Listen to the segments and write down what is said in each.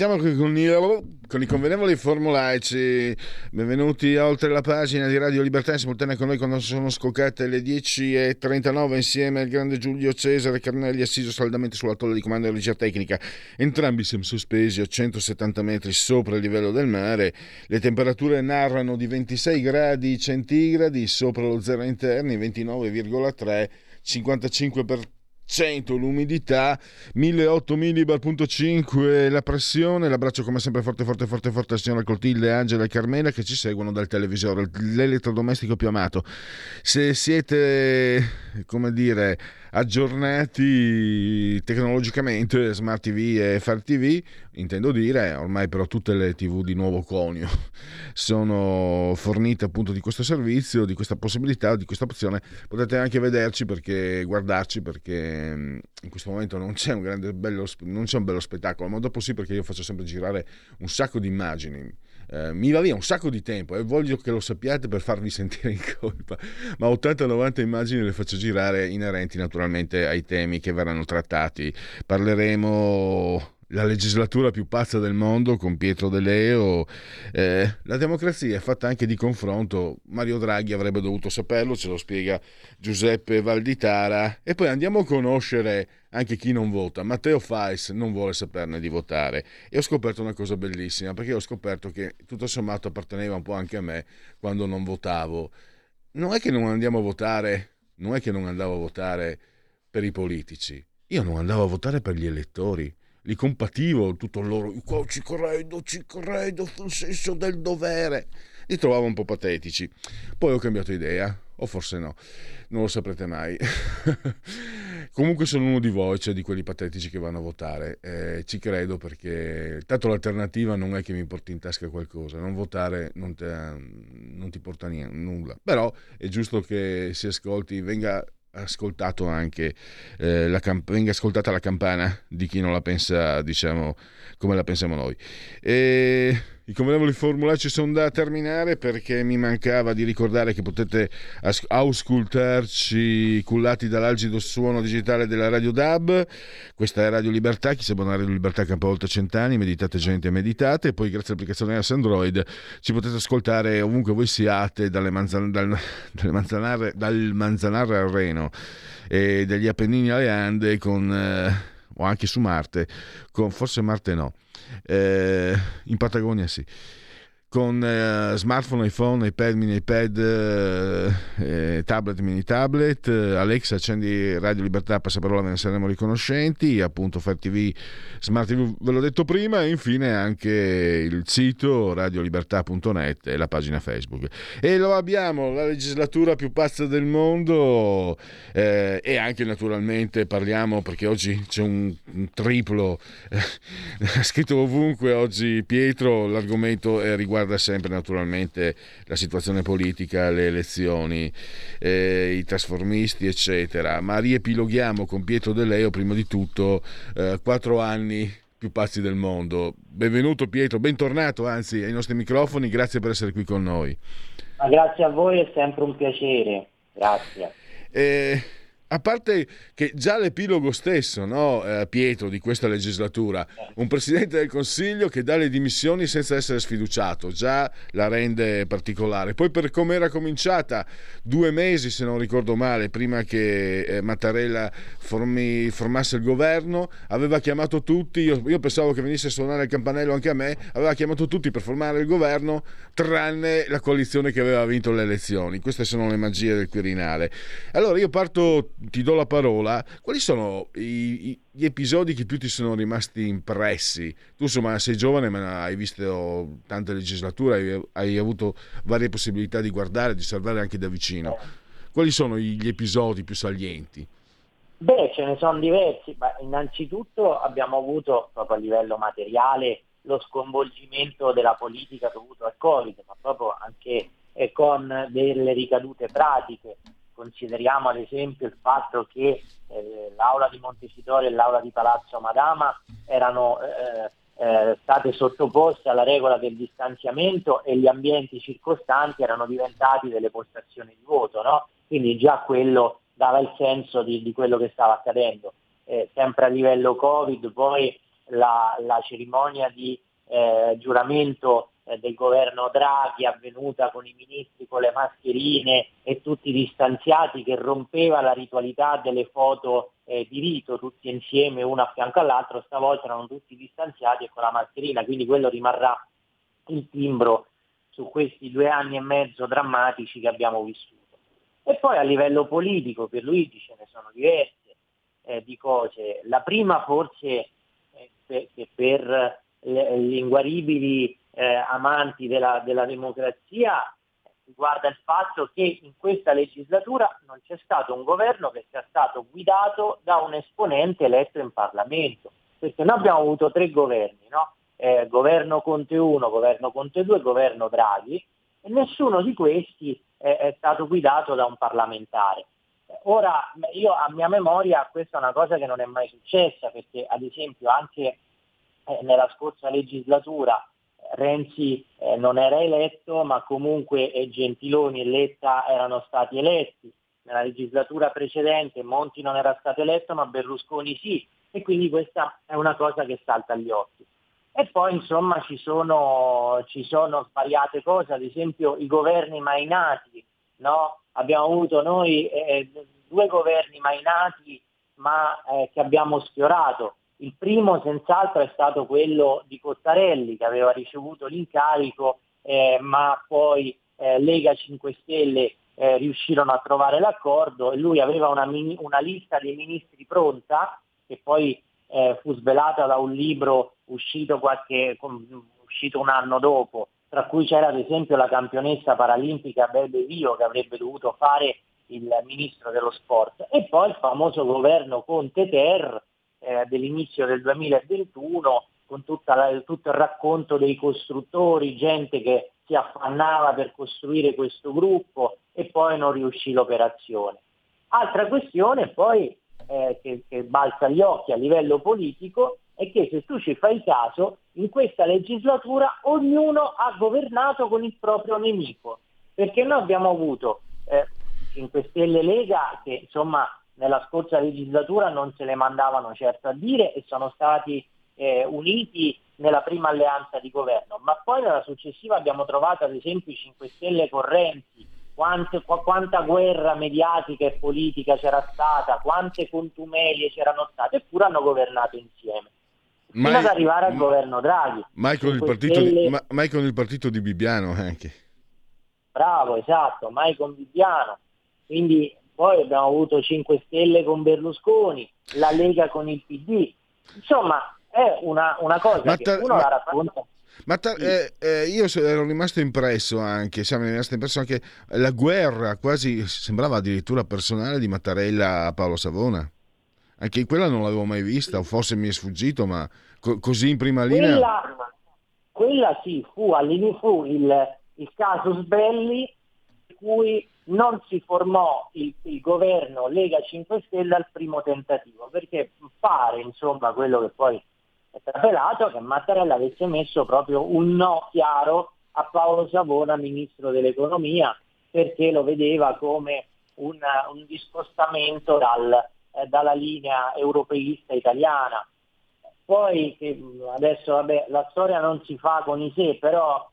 Partiamo con i, con i convenevoli formulaici. Benvenuti oltre la pagina di Radio Libertà in simultanea con noi quando sono scoccate le 10.39 insieme al grande Giulio Cesare Carnelli assiso saldamente sulla tolla di comando di regia tecnica. Entrambi siamo sospesi a 170 metri sopra il livello del mare. Le temperature narrano di 26 gradi centigradi sopra lo zero interni, 29,3, 55 per 100 l'umidità, 1008 millibar.5 la pressione, l'abbraccio come sempre forte forte forte forte a signora Coltille, Angela e Carmela che ci seguono dal televisore, l'elettrodomestico più amato. Se siete, come dire, aggiornati tecnologicamente, Smart TV e Fire TV, intendo dire, ormai però tutte le TV di nuovo conio sono fornite appunto di questo servizio, di questa possibilità, di questa opzione. Potete anche vederci perché guardarci perché mm, in questo momento non c'è un grande bello, non c'è un bello spettacolo, ma dopo sì perché io faccio sempre girare un sacco di immagini eh, mi va via un sacco di tempo e voglio che lo sappiate per farvi sentire in colpa, ma 80-90 immagini le faccio girare inerenti naturalmente ai temi che verranno trattati. Parleremo la legislatura più pazza del mondo con Pietro De Leo. Eh, la democrazia è fatta anche di confronto. Mario Draghi avrebbe dovuto saperlo, ce lo spiega Giuseppe Valditara. E poi andiamo a conoscere anche chi non vota. Matteo Fais non vuole saperne di votare. E ho scoperto una cosa bellissima, perché ho scoperto che tutto sommato apparteneva un po' anche a me quando non votavo. Non è che non andiamo a votare, non è che non andavo a votare per i politici. Io non andavo a votare per gli elettori li compativo tutto loro, ci credo, ci credo sul senso del dovere. Li trovavo un po' patetici. Poi ho cambiato idea, o forse no, non lo saprete mai. Comunque sono uno di voi, cioè di quelli patetici che vanno a votare. Eh, ci credo perché tanto l'alternativa non è che mi porti in tasca qualcosa, non votare non, te, non ti porta niente, nulla. Però è giusto che si ascolti, venga ascoltato anche eh, la camp- venga ascoltata la campana di chi non la pensa diciamo come la pensiamo noi e i convenevoli formulaici sono da terminare perché mi mancava di ricordare che potete as- auscultarci cullati dall'algido suono digitale della Radio DAB. Questa è Radio Libertà, chi sa buona Radio Libertà campa oltre cent'anni, meditate gente meditate, poi grazie all'applicazione iOS Android ci potete ascoltare ovunque voi siate, dalle manzan- dal, dalle manzanare, dal Manzanare al Reno e dagli Appennini alle Ande con, eh, o anche su Marte, con, forse Marte no eh, in Patagonia sì con eh, smartphone, iPhone, iPad, mini iPad, eh, tablet, mini tablet. Alexa, accendi Radio Libertà, passaparola, ve ne saremo riconoscenti. Appunto, Fire TV, Smart TV, ve l'ho detto prima. E infine anche il sito radiolibertà.net e la pagina Facebook. E lo abbiamo, la legislatura più pazza del mondo. Eh, e anche naturalmente parliamo, perché oggi c'è un, un triplo scritto ovunque. Oggi Pietro, l'argomento è riguardo riguarda sempre naturalmente la situazione politica, le elezioni, eh, i trasformisti, eccetera. Ma riepiloghiamo con Pietro De Leo, prima di tutto, eh, quattro anni più pazzi del mondo. Benvenuto Pietro, bentornato anzi ai nostri microfoni, grazie per essere qui con noi. grazie a voi, è sempre un piacere, grazie. Eh, a parte che già l'epilogo stesso, no, eh, Pietro, di questa legislatura, un presidente del Consiglio che dà le dimissioni senza essere sfiduciato, già la rende particolare. Poi per come era cominciata, due mesi se non ricordo male, prima che eh, Mattarella formi, formasse il governo, aveva chiamato tutti, io, io, pensavo che venisse a suonare il campanello anche a me, aveva chiamato tutti per formare il governo, tranne la coalizione che aveva vinto le elezioni. Queste sono le magie del Quirinale. Allora io parto ti do la parola, quali sono i, gli episodi che più ti sono rimasti impressi? Tu insomma sei giovane ma hai visto tante legislature, hai, hai avuto varie possibilità di guardare, di osservare anche da vicino. Quali sono gli episodi più salienti? Beh, ce ne sono diversi. Ma innanzitutto abbiamo avuto proprio a livello materiale lo sconvolgimento della politica dovuto al Covid, ma proprio anche eh, con delle ricadute pratiche. Consideriamo ad esempio il fatto che eh, l'aula di Montecitorio e l'aula di Palazzo Madama erano eh, eh, state sottoposte alla regola del distanziamento e gli ambienti circostanti erano diventati delle postazioni di voto, no? quindi già quello dava il senso di, di quello che stava accadendo. Eh, sempre a livello Covid, poi la, la cerimonia di eh, giuramento del governo Draghi avvenuta con i ministri con le mascherine e tutti distanziati che rompeva la ritualità delle foto eh, di rito tutti insieme uno a fianco all'altro, stavolta erano tutti distanziati e con la mascherina, quindi quello rimarrà il timbro su questi due anni e mezzo drammatici che abbiamo vissuto. E poi a livello politico, per Luigi ce ne sono diverse eh, di cose. La prima forse eh, per, per gli inguaribili eh, amanti della, della democrazia riguarda il fatto che in questa legislatura non c'è stato un governo che sia stato guidato da un esponente eletto in Parlamento, perché noi abbiamo avuto tre governi, no? eh, governo Conte 1, governo Conte 2 e governo Draghi, e nessuno di questi eh, è stato guidato da un parlamentare. Ora, io a mia memoria questa è una cosa che non è mai successa, perché ad esempio anche eh, nella scorsa legislatura Renzi eh, non era eletto, ma comunque Gentiloni e Letta erano stati eletti. Nella legislatura precedente Monti non era stato eletto, ma Berlusconi sì, e quindi questa è una cosa che salta agli occhi. E poi insomma ci sono, ci sono svariate cose, ad esempio i governi mai nati, no? abbiamo avuto noi eh, due governi mai nati ma eh, che abbiamo sfiorato. Il primo senz'altro è stato quello di Cottarelli che aveva ricevuto l'incarico eh, ma poi eh, Lega 5 Stelle eh, riuscirono a trovare l'accordo e lui aveva una, mini, una lista dei ministri pronta che poi eh, fu svelata da un libro uscito, qualche, uscito un anno dopo, tra cui c'era ad esempio la campionessa paralimpica Bebe Vio che avrebbe dovuto fare il ministro dello sport e poi il famoso governo Conte Ter eh, dell'inizio del 2021 con la, tutto il racconto dei costruttori, gente che si affannava per costruire questo gruppo e poi non riuscì l'operazione. Altra questione poi eh, che, che balza agli occhi a livello politico è che se tu ci fai caso, in questa legislatura ognuno ha governato con il proprio nemico, perché noi abbiamo avuto eh, 5 Stelle Lega che insomma nella scorsa legislatura non se le mandavano certo a dire e sono stati eh, uniti nella prima alleanza di governo, ma poi nella successiva abbiamo trovato ad esempio i 5 Stelle correnti, quante, qu- quanta guerra mediatica e politica c'era stata, quante contumelie c'erano state, eppure hanno governato insieme. Fino mai, ad arrivare al governo Draghi. Mai con, il partito, Stelle... di, mai con il partito di Bibbiano anche. Bravo, esatto, mai con Bibbiano. Quindi poi abbiamo avuto 5 Stelle con Berlusconi, la Lega con il PD. Insomma, è una, una cosa ma che ta- uno ma, la racconta. Ma ta- eh, eh, io ero rimasto impresso anche, siamo rimasti impresso anche la guerra, quasi sembrava addirittura personale di Mattarella a Paolo Savona. Anche quella non l'avevo mai vista, o forse mi è sfuggito, ma co- così in prima linea. Quella, quella sì, fu all'inizio fu il, il casus belli cui non si formò il, il, governo Lega 5 Stelle al primo tentativo, perché pare, insomma, quello che poi è trapelato, che Mattarella avesse messo proprio un no chiaro a Paolo Savona, ministro dell'economia, perché lo vedeva come un, un discostamento dal, eh, dalla linea europeista italiana. Poi adesso vabbè, la storia non si fa con i sé, però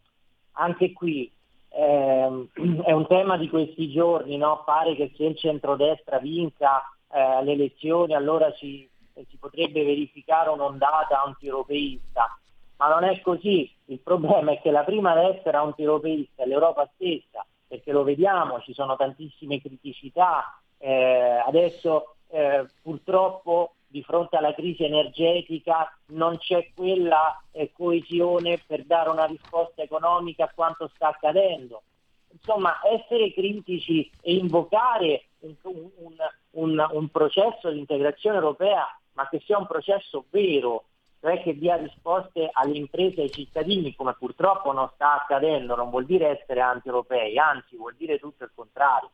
anche qui eh, è un tema di questi giorni, no? pare che se il centrodestra vinca eh, le elezioni allora ci, si potrebbe verificare un'ondata anti-europeista, ma non è così, il problema è che la prima destra anti-europeista è l'Europa stessa, perché lo vediamo, ci sono tantissime criticità. Eh, adesso eh, purtroppo di fronte alla crisi energetica non c'è quella eh, coesione per dare una risposta economica a quanto sta accadendo. Insomma, essere critici e invocare un, un, un, un processo di integrazione europea, ma che sia un processo vero, cioè che dia risposte alle imprese e ai cittadini, come purtroppo non sta accadendo, non vuol dire essere anti-europei, anzi vuol dire tutto il contrario.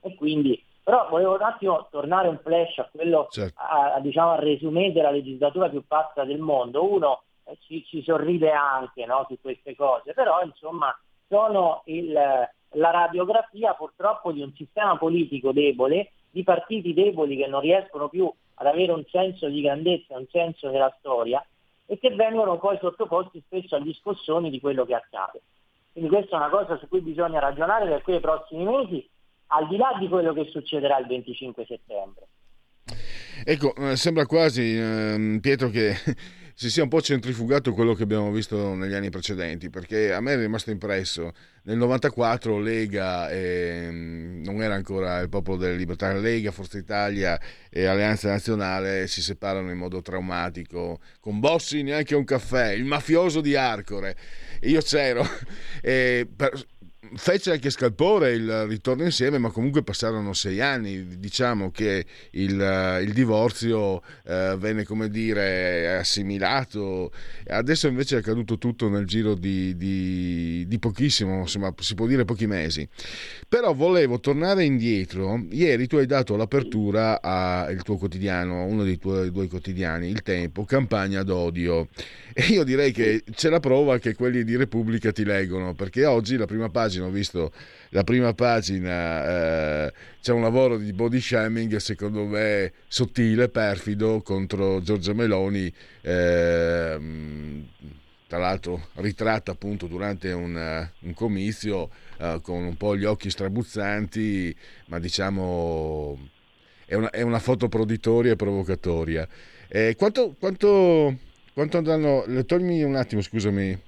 E quindi però volevo un attimo tornare un flash a quello, certo. a, a, diciamo, al resume della legislatura più pazza del mondo. Uno eh, ci, ci, sorride anche no, su queste cose, però insomma sono il, la radiografia purtroppo di un sistema politico debole, di partiti deboli che non riescono più ad avere un senso di grandezza, un senso della storia e che vengono poi sottoposti spesso agli scossoni di quello che accade. Quindi questa è una cosa su cui bisogna ragionare per quei prossimi mesi al di là di quello che succederà il 25 settembre. Ecco, eh, sembra quasi, eh, Pietro, che si sia un po' centrifugato quello che abbiamo visto negli anni precedenti, perché a me è rimasto impresso. Nel 94 Lega eh, non era ancora il popolo delle libertà, Lega, Forza Italia e Alleanza Nazionale si separano in modo traumatico, con Bossi neanche un caffè, il mafioso di Arcore. Io c'ero. E per, fece anche scalpore il ritorno insieme, ma comunque passarono sei anni. Diciamo che il, il divorzio eh, venne, come dire, assimilato. Adesso invece è accaduto tutto nel giro di, di, di pochissimo, insomma, si può dire pochi mesi. Però volevo tornare indietro. Ieri tu hai dato l'apertura al tuo quotidiano, uno dei tuoi due quotidiani, Il Tempo, campagna d'odio. E io direi che c'è la prova che quelli di Repubblica ti leggono, perché oggi la prima pagina, ho visto la prima pagina, eh, c'è un lavoro di body shaming, secondo me sottile, perfido, contro Giorgia Meloni. Eh, tra l'altro ritratta appunto durante un, un comizio uh, con un po' gli occhi strabuzzanti, ma diciamo è una, è una foto proditoria e provocatoria. Eh, quanto, quanto, quanto andranno... Toglimi un attimo, scusami.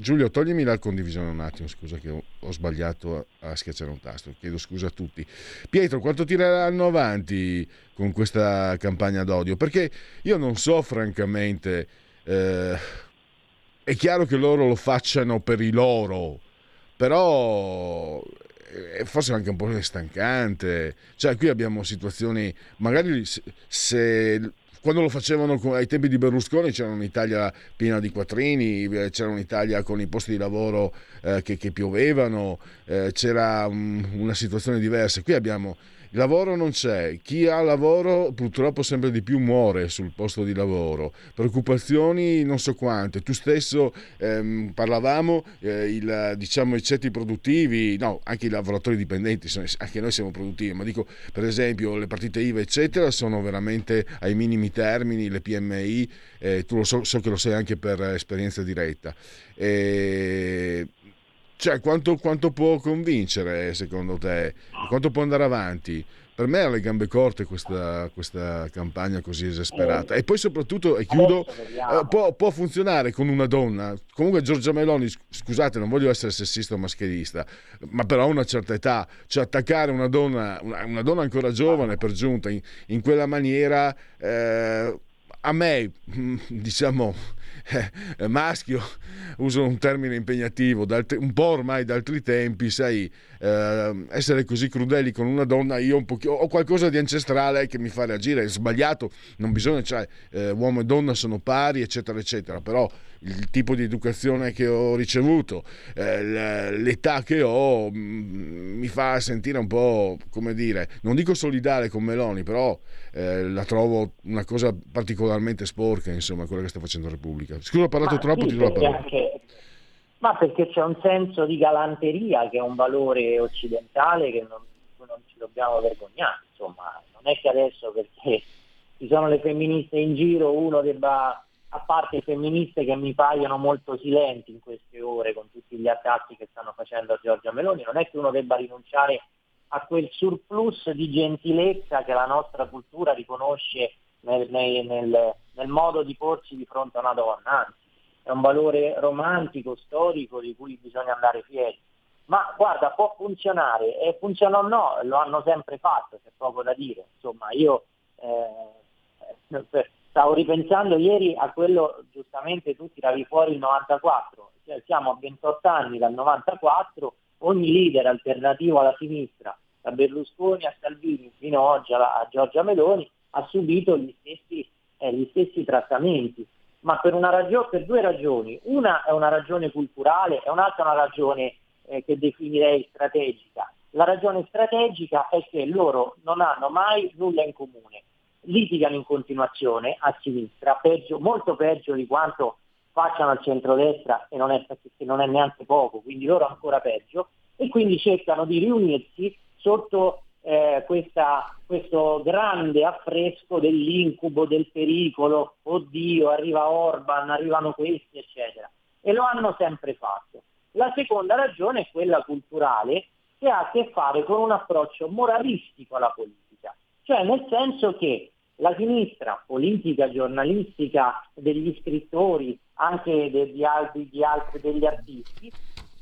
Giulio, toglimi la condivisione un attimo, scusa che ho, sbagliato a, schiacciare un tasto, chiedo scusa a tutti. Pietro, quanto tireranno avanti con questa campagna d'odio? Perché io non so francamente, eh, è chiaro che loro lo facciano per i loro, però eh, forse anche un po' stancante. Cioè, qui abbiamo situazioni, magari se quando lo facevano ai tempi di Berlusconi c'era un'Italia piena di quattrini, eh, c'era un'Italia con i posti di lavoro eh, che, che, piovevano, eh, c'era um, una situazione diversa. Qui abbiamo lavoro non c'è, chi ha lavoro purtroppo sempre di più muore sul posto di lavoro, preoccupazioni non so quante, tu stesso ehm, parlavamo, eh, il, diciamo i ceti produttivi, no, anche i lavoratori dipendenti, anche noi siamo produttivi, ma dico per esempio le partite IVA eccetera sono veramente ai minimi termini, le PMI, eh, tu lo so, so, che lo sai anche per esperienza diretta. E cioè, quanto, quanto, può convincere secondo te? Quanto può andare avanti? Per me ha le gambe corte questa, questa campagna così esasperata. E poi soprattutto, e chiudo, eh, può, può, funzionare con una donna. Comunque Giorgia Meloni, scusate, non voglio essere sessista o mascherista, ma però a una certa età, cioè attaccare una donna, una, una donna ancora giovane per giunta in, in quella maniera... Eh, a me, diciamo, eh, maschio, uso un termine impegnativo, un po' ormai da altri tempi, sai, eh, essere così crudeli con una donna, io ho qualcosa di ancestrale che mi fa reagire, è sbagliato, non bisogna, cioè, eh, uomo e donna sono pari, eccetera, eccetera, però il tipo di educazione che ho ricevuto, eh, l'età che ho, mm, mi fa sentire un po', come dire, non dico solidale con Meloni, però eh, la trovo una cosa particolarmente sporca, insomma, quella che sta facendo la Repubblica. Scusa, ho parlato ma troppo, sì, ti do la parola. Anche, ma perché c'è un senso di galanteria che è un valore occidentale che non, non ci dobbiamo vergognare, insomma, non è che adesso perché ci sono le femministe in giro uno debba a parte i femministe che mi paiono molto silenti in queste ore con tutti gli attacchi che stanno facendo a Giorgia Meloni, non è che uno debba rinunciare a quel surplus di gentilezza che la nostra cultura riconosce nel, nel, nel, nel modo di porsi di fronte a una donna, anzi è un valore romantico, storico di cui bisogna andare fieri. Ma guarda, può funzionare, e funziona o no, lo hanno sempre fatto, c'è poco da dire. Insomma, io eh, stavo ripensando ieri a quello, giustamente tu tiravi fuori il 94, cioè, siamo a 28 anni dal 94, ogni leader alternativo alla sinistra, da Berlusconi a Salvini fino oggi a, a Giorgia Meloni, ha subito gli stessi, eh, gli stessi trattamenti ma per, ragione, per, due ragioni. Una è una ragione culturale e un'altra è una ragione eh, che definirei strategica. La ragione strategica è che loro non hanno mai nulla in comune, litigano in continuazione a sinistra, peggio, molto peggio di quanto facciano al centrodestra e non è, che non è neanche poco, quindi loro ancora peggio, e quindi cercano di riunirsi sotto eh, questa, questo grande affresco dell'incubo, del pericolo, oddio, arriva Orban, arrivano questi, eccetera. E lo hanno sempre fatto. La seconda ragione è quella culturale che ha a che fare con un approccio moralistico alla politica, cioè nel senso che la sinistra politica, giornalistica, degli scrittori, anche de, di, altri, di altri, degli artisti,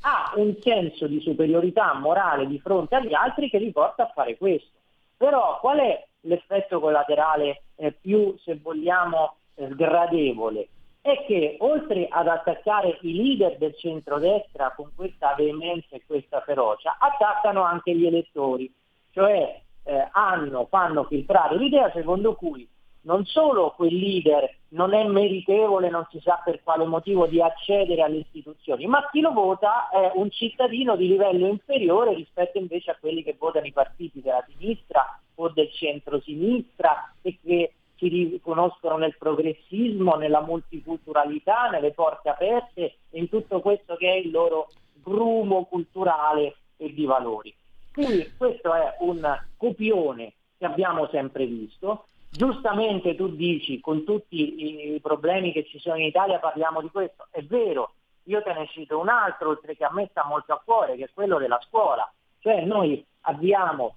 ha un senso di superiorità morale di fronte agli altri che li porta a fare questo. Però qual è l'effetto collaterale eh, più, se vogliamo, eh, sgradevole? È che oltre ad attaccare i leader del centrodestra con questa veemenza e questa ferocia, attaccano anche gli elettori, cioè eh, hanno, fanno filtrare l'idea secondo cui non solo quel leader non è meritevole, non si sa per quale motivo, di accedere alle istituzioni, ma chi lo vota è un cittadino di livello inferiore rispetto invece a quelli che votano i partiti della sinistra o del centro-sinistra e che si riconoscono nel progressismo, nella multiculturalità, nelle porte aperte e in tutto questo che è il loro grumo culturale e di valori. Quindi questo è un copione che abbiamo sempre visto, Giustamente tu dici, con tutti i problemi che ci sono in Italia parliamo di questo, è vero, io te ne cito un altro, oltre che a me sta molto a cuore, che è quello della scuola. Cioè noi abbiamo,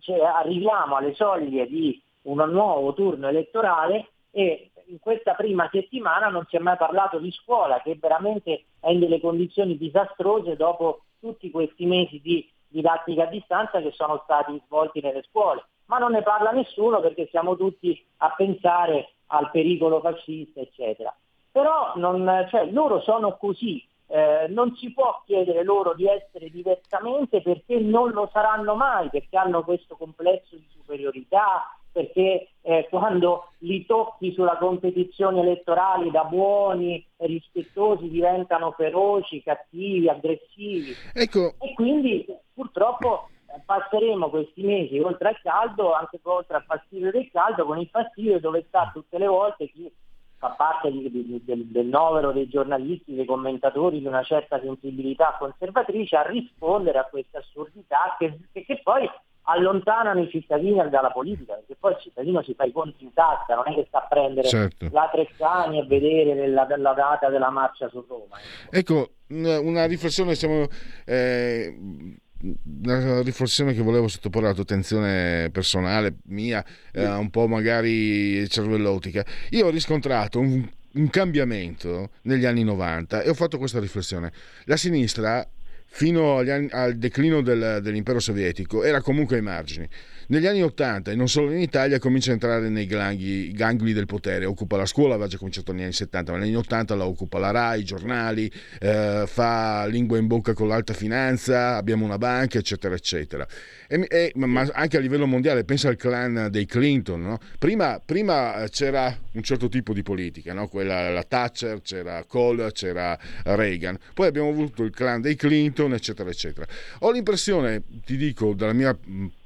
cioè arriviamo alle soglie di un nuovo turno elettorale e in questa prima settimana non si è mai parlato di scuola, che veramente è in delle condizioni disastrose dopo tutti questi mesi di didattica a distanza che sono stati svolti nelle scuole ma non ne parla nessuno perché siamo tutti a pensare al pericolo fascista, eccetera. Però non, cioè, loro sono così, eh, non si può chiedere loro di essere diversamente perché non lo saranno mai, perché hanno questo complesso di superiorità, perché eh, quando li tocchi sulla competizione elettorale da buoni, rispettosi diventano feroci, cattivi, aggressivi. Ecco. E quindi purtroppo passeremo questi mesi oltre al caldo, anche oltre al fastidio del caldo, con il fastidio dove sta tutte le volte chi fa parte di, di, del, del, novero dei giornalisti, dei commentatori di una certa sensibilità conservatrice a rispondere a queste assurdità che, che poi allontanano i cittadini dalla politica, perché poi il cittadino si fa i conti in tasca, non è che sta a prendere certo. la Treccani e vedere la, la, data della marcia su Roma. Ecco, una riflessione, siamo, eh, una riflessione che volevo sottoporre alla tua attenzione personale, mia, eh, un po' magari cervellotica. Io ho riscontrato un, un cambiamento negli anni 90 e ho fatto questa riflessione. La sinistra fino anni, al declino del, dell'impero sovietico era comunque ai margini. Negli anni 80 e non solo in Italia comincia a entrare nei gangli, gangli del potere, occupa la scuola, aveva già cominciato negli anni 70, ma negli anni 80 la occupa la RAI, i giornali, eh, fa lingua in bocca con l'alta finanza, abbiamo una banca, eccetera, eccetera. E, e, ma anche a livello mondiale, pensa al clan dei Clinton, no? prima, prima, c'era un certo tipo di politica, no? Quella, la Thatcher, c'era Kohl, c'era Reagan, poi abbiamo avuto il clan dei Clinton, eccetera, eccetera. Ho l'impressione, ti dico, dalla mia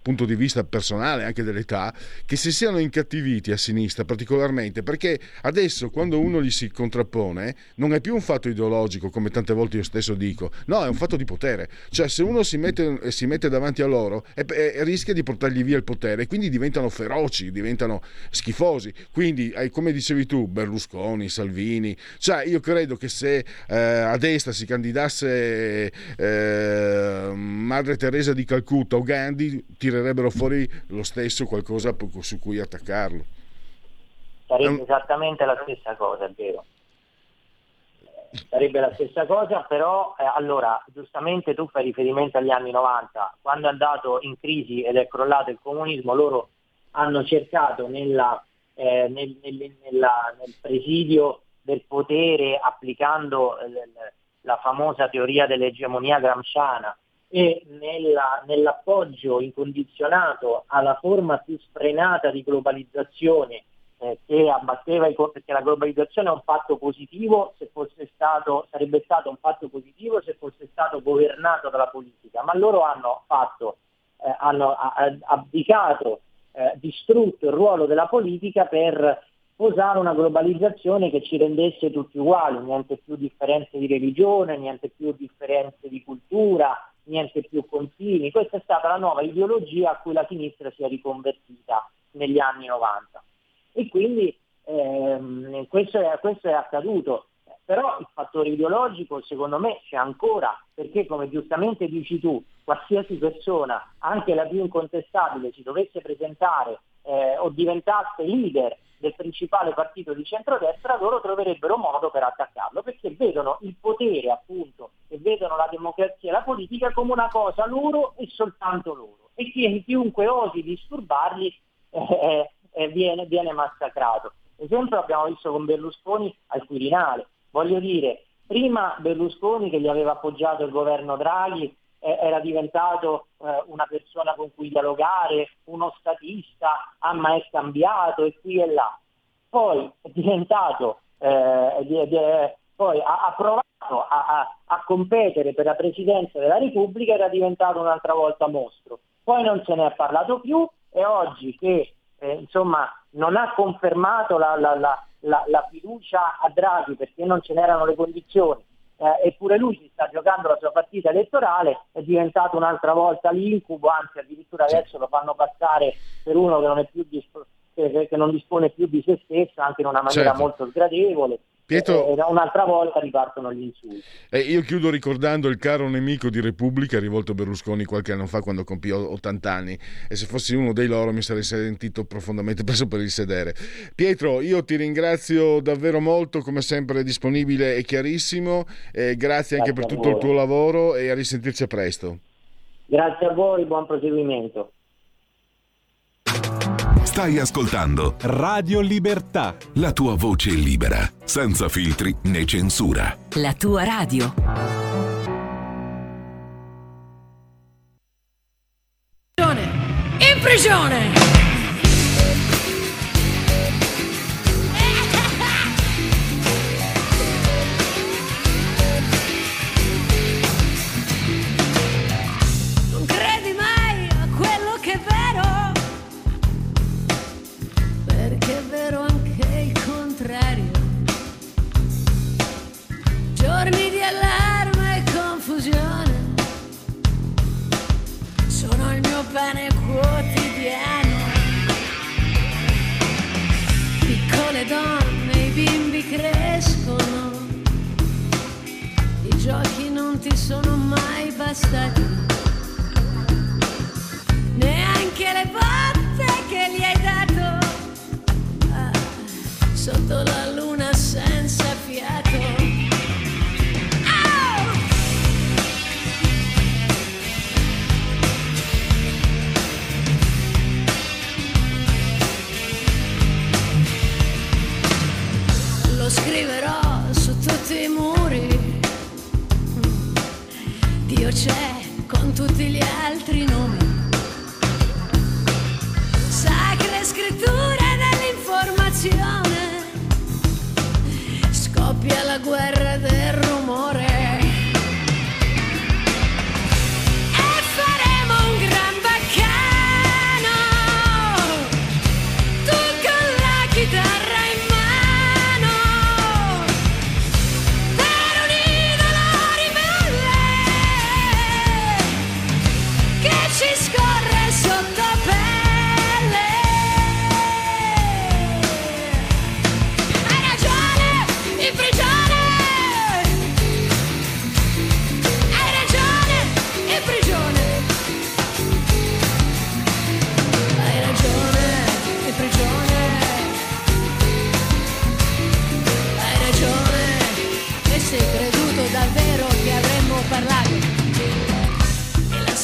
punto di vista personale, anche dell'età, che si siano incattiviti a sinistra particolarmente, perché adesso quando uno gli si contrappone non è più un fatto ideologico, come tante volte io stesso dico, no, è un fatto di potere. Cioè se uno si mette, si mette davanti a loro e, e, rischia di portargli via il potere, e quindi diventano feroci, diventano schifosi. Quindi, come dicevi tu, Berlusconi, Salvini, cioè io credo che se eh, a destra si candidasse eh, Madre Teresa di Calcutta o Gandhi, tirerebbe tirerebbero fuori lo stesso qualcosa su cui attaccarlo. Sarebbe esattamente la stessa cosa, è vero. sarebbe la stessa cosa, però eh, allora giustamente tu fai riferimento agli anni 90, quando è andato in crisi ed è crollato il comunismo, loro hanno cercato nella, eh, nel, nel, nella, nel, presidio del potere applicando eh, la famosa teoria dell'egemonia gramsciana e nella, nell'appoggio incondizionato alla forma più sfrenata di globalizzazione eh, che abbatteva i perché la globalizzazione è un fatto positivo se fosse stato, sarebbe stato un fatto positivo se fosse stato governato dalla politica, ma loro hanno fatto, eh, hanno abdicato, eh, distrutto il ruolo della politica per posare una globalizzazione che ci rendesse tutti uguali, niente più differenze di religione, niente più differenze di cultura, niente più confini. Questa è stata la nuova ideologia a cui la sinistra si è riconvertita negli anni 90 e quindi ehm, questo, è, questo, è, accaduto. Però il fattore ideologico secondo me c'è ancora, perché come giustamente dici tu, qualsiasi persona, anche la più incontestabile, si dovesse presentare eh, o diventasse leader del principale partito di centrodestra, loro troverebbero modo per attaccarlo, perché vedono il potere appunto e vedono la democrazia e la politica come una cosa loro e soltanto loro. E chiunque osi disturbarli eh, eh, viene, viene massacrato. Esempio abbiamo visto con Berlusconi al Quirinale. Voglio dire, prima Berlusconi che gli aveva appoggiato il governo Draghi eh, era diventato eh, una persona con cui dialogare, uno statista, ah, ma è cambiato e qui e là. Poi è diventato, eh, di, di, poi ha, ha provato a, a, a, competere per la presidenza della Repubblica, era diventato un'altra volta mostro. Poi non se ne è parlato più e oggi che eh, insomma, non ha confermato la, la, la, la, fiducia a Draghi perché non ce n'erano le condizioni, eh, eppure lui si sta giocando la sua partita elettorale, è diventato un'altra volta l'incubo, anzi addirittura adesso lo fanno passare per uno che non, disp- che non dispone più di se stesso, anche in una maniera certo. molto sgradevole. Pietro, eh, un'altra volta ripartono gli insulti. Eh, io chiudo ricordando il caro nemico di Repubblica rivolto a Berlusconi qualche anno fa quando compì 80 anni e se fossi uno dei loro mi sarei sentito profondamente preso per il sedere. Pietro, io ti ringrazio davvero molto, come sempre disponibile e chiarissimo, eh, grazie, grazie anche per tutto il tuo lavoro e a risentirci a presto. Grazie a voi, buon proseguimento. Stai ascoltando Radio Libertà. La tua voce libera, senza filtri né censura. La tua radio. In prigione! pane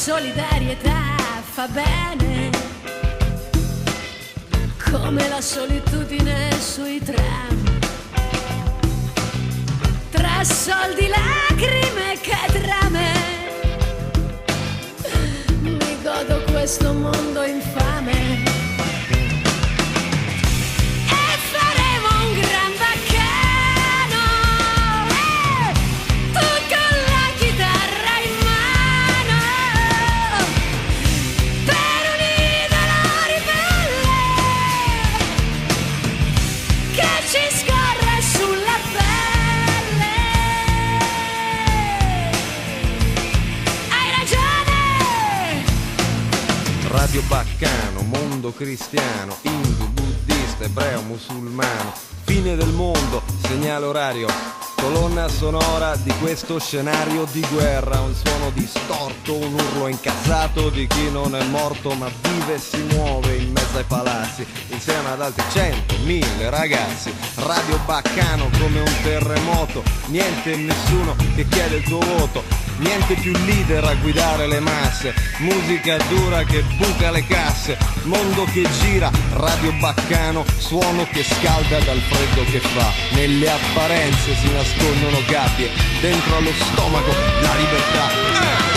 solidarietà fa bene, come la solitudine sui tram. Tra soldi, lacrime che drame, mi godo questo mondo infame. Baccano, mondo cristiano, hindu, buddista, ebreo, musulmano, fine del mondo, segnale orario, colonna sonora di questo scenario di guerra, un suono distorto, un urlo incazzato di chi non è morto ma vive e si muove in mezzo ai palazzi, insieme ad altri cento, mille ragazzi, Radio Baccano come un terremoto, niente e nessuno che chiede il tuo voto, Niente più leader a guidare le masse, musica dura che buca le casse, mondo che gira, radio baccano, suono che scalda dal freddo che fa. Nelle apparenze si nascondono gabbie, dentro allo stomaco la libertà.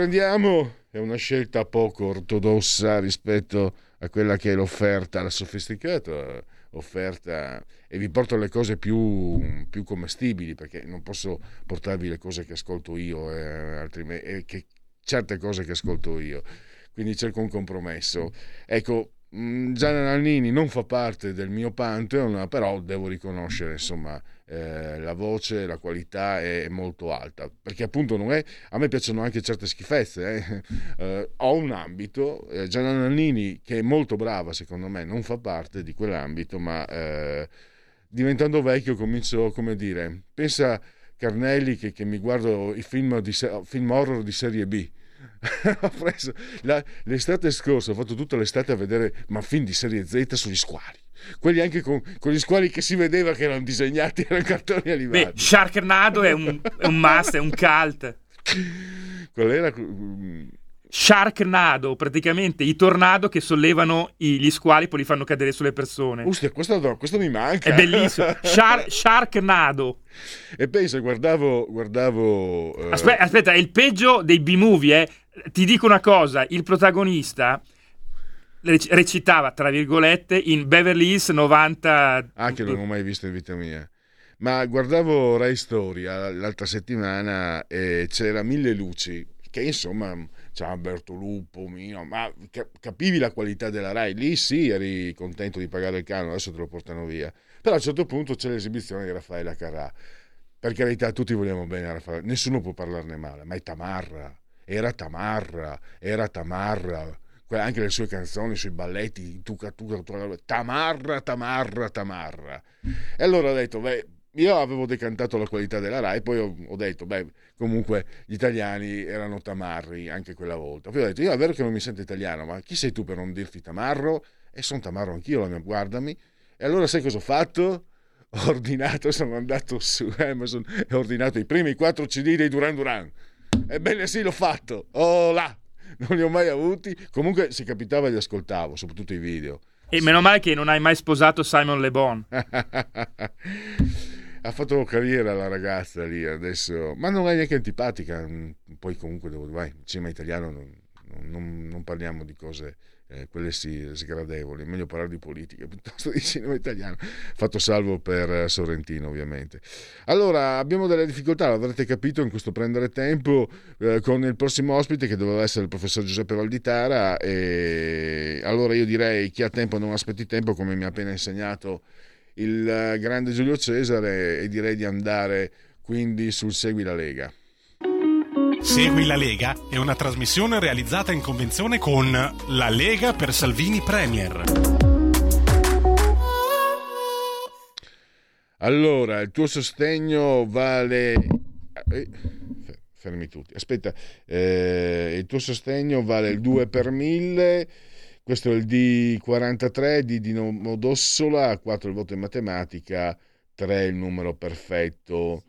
Riprendiamo, è una scelta poco ortodossa rispetto a quella che è l'offerta, la sofisticata offerta. E vi porto le cose più, più commestibili perché non posso portarvi le cose che ascolto io eh, altrimenti, e che, certe cose che ascolto io. Quindi cerco un compromesso. Ecco mh, Gianna Nannini non fa parte del mio pantheon però devo riconoscere insomma eh, la voce, la qualità è molto alta, perché appunto non è, a me piacciono anche certe schifezze, eh. Eh, ho un ambito, eh, Gianna Nannini che è molto brava secondo me, non fa parte di quell'ambito, ma eh, diventando vecchio comincio, come dire, pensa Carnelli che, che mi guardo i film, di, film horror di serie B. la- l'estate scorsa, ho fatto tutta l'estate a vedere ma film di serie Z sugli squali. Quelli anche con, con gli squali che si vedeva che erano disegnati, erano cartoni Beh, animati. Sharknado è un, è un must, è un cult. Qual era? Sharknado, praticamente i tornado che sollevano i- gli squali e poi li fanno cadere sulle persone. Ustia, questo, no, questo mi manca. È bellissimo. Shar- Sharknado. e pensa, guardavo. guardavo eh, Aspetta, aspetta, è il peggio dei B-movie, eh. Ti dico una cosa, il protagonista recitava, tra virgolette, in Beverly Hills 90... Ah, che non ho mai visto in vita mia. Ma guardavo Rai Storia l'altra settimana e c'era Mille Luci, che insomma c'era Bertolupo, Mino, ma capivi la qualità della RAI? Lì sì eri contento di pagare il canone, adesso te lo portano via. Però a un certo punto c'è l'esibizione di Raffaella Carrà. Per carità, tutti vogliamo bene a Raffaella, nessuno può parlarne male, ma è Tamarra, era Tamarra, era Tamarra anche le sue canzoni sui balletti, tuca, tuca, tamarra, tamarra, tamarra. E allora ho detto, beh, io avevo decantato la qualità della RAI, poi ho, ho, detto, beh, comunque gli italiani erano tamarri anche quella volta. Poi ho detto, io è vero che non mi sento italiano, ma chi sei tu per non dirti tamarro? E sono tamarro anch'io, guardami. E allora sai cosa ho fatto? Ho ordinato, sono andato su Amazon e ho ordinato i primi quattro CD dei Duran Duran. Ebbene sì, l'ho fatto. Oh là! Non li ho mai avuti. Comunque, se capitava, li ascoltavo, soprattutto i video. E meno male che non hai mai sposato Simon Le Bon. ha fatto carriera la ragazza lì adesso, ma non è neanche antipatica. Poi, comunque, devo, vai, cinema italiano non, non, non parliamo di cose eh, quelle sì, sgradevoli, meglio parlare di politica piuttosto di cinema italiano, fatto salvo per eh, Sorrentino ovviamente. Allora, abbiamo delle difficoltà, l'avrete capito in questo prendere tempo eh, con il prossimo ospite che doveva essere il professor Giuseppe Valditara e allora io direi chi ha tempo non aspetti tempo come mi ha appena insegnato il eh, grande Giulio Cesare e direi di andare quindi sul Segui la Lega. Segui la Lega è una trasmissione realizzata in convenzione con La Lega per Salvini Premier. Allora, il tuo sostegno vale... Eh, fermi tutti. Aspetta, eh, il tuo sostegno vale il 2 per 1000, questo è il D43, D di Nomodossola, 4 il voto in matematica, 3 il numero perfetto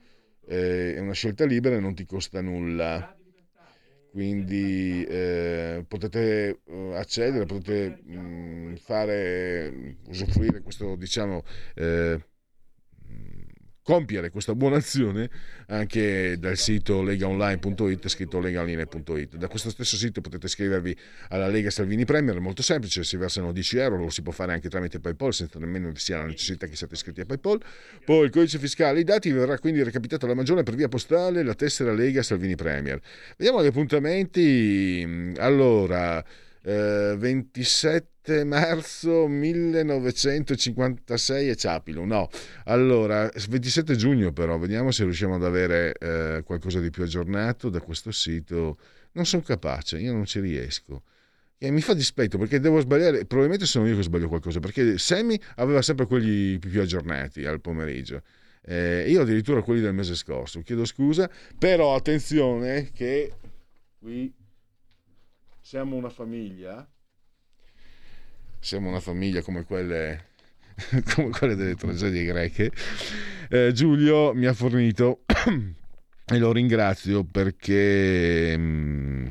eh, è una scelta libera e non ti costa nulla. Quindi eh, potete eh, accedere, potete mh, mm, fare, usufruire questo, diciamo, eh, compiere questa buona azione anche dal sito legaonline.it scritto legaonline.it da questo stesso sito potete iscrivervi alla Lega Salvini Premier è molto semplice si versano 10 euro lo si può fare anche tramite Paypal senza nemmeno vi sia la necessità che siate iscritti a Paypal. Poi il codice fiscale i dati verrà quindi recapitato alla Magione per via postale la tessera Lega Salvini Premier. Vediamo gli appuntamenti. Allora eh, 27 marzo 1956 e Ciapilo. No, allora 27 giugno però, vediamo se riusciamo ad avere eh, qualcosa di più aggiornato da questo sito. Non sono capace, io non ci riesco. E mi fa dispetto perché devo sbagliare, probabilmente sono io che sbaglio qualcosa, perché Sammy aveva sempre quelli più aggiornati al pomeriggio. Eh, io addirittura quelli del mese scorso, chiedo scusa, però attenzione che qui siamo una famiglia, siamo una famiglia come quelle, come quelle delle tragedie greche, eh, Giulio mi ha fornito e lo ringrazio perché... Mm,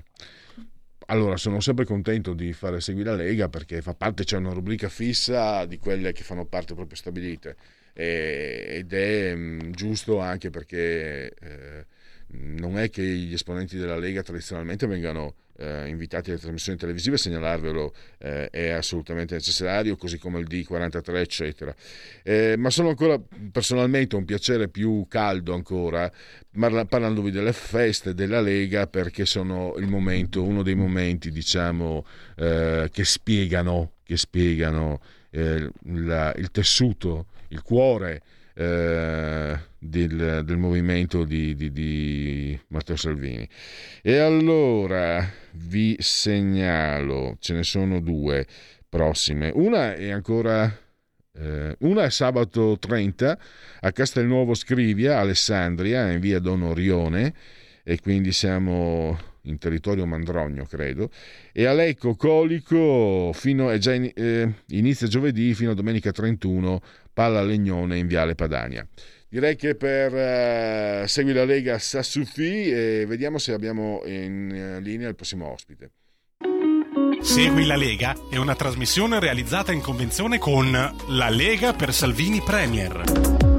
allora, sono sempre contento di fare Segui la Lega perché fa parte, c'è una rubrica fissa di quelle che fanno parte proprio stabilite. Ed è mh, mm, giusto anche perché eh, non è che gli esponenti della Lega tradizionalmente vengano eh, invitati alle trasmissioni televisive, segnalarvelo eh, è assolutamente necessario, così come il D43, eccetera. Eh, ma sono ancora personalmente un piacere più caldo ancora parlandovi delle feste della Lega perché sono il momento, uno dei momenti, diciamo, eh, che spiegano, che spiegano eh, la, il tessuto, il cuore eh, del, del, movimento di, di, di, Matteo Salvini. E allora vi segnalo, ce ne sono due prossime. Una è ancora... Eh, una è sabato 30 a Castelnuovo Scrivia, Alessandria, in via Don Orione, e quindi siamo in territorio Mandrogno, credo. E a Lecco Colico fino, già in, eh, inizia giovedì fino a domenica 31 Palla Legnone in Viale Padania. Direi che per uh, Segui la Lega sa suffi e vediamo se abbiamo in eh, linea il prossimo ospite. Segui la Lega è una trasmissione realizzata in convenzione con La Lega per Salvini Premier.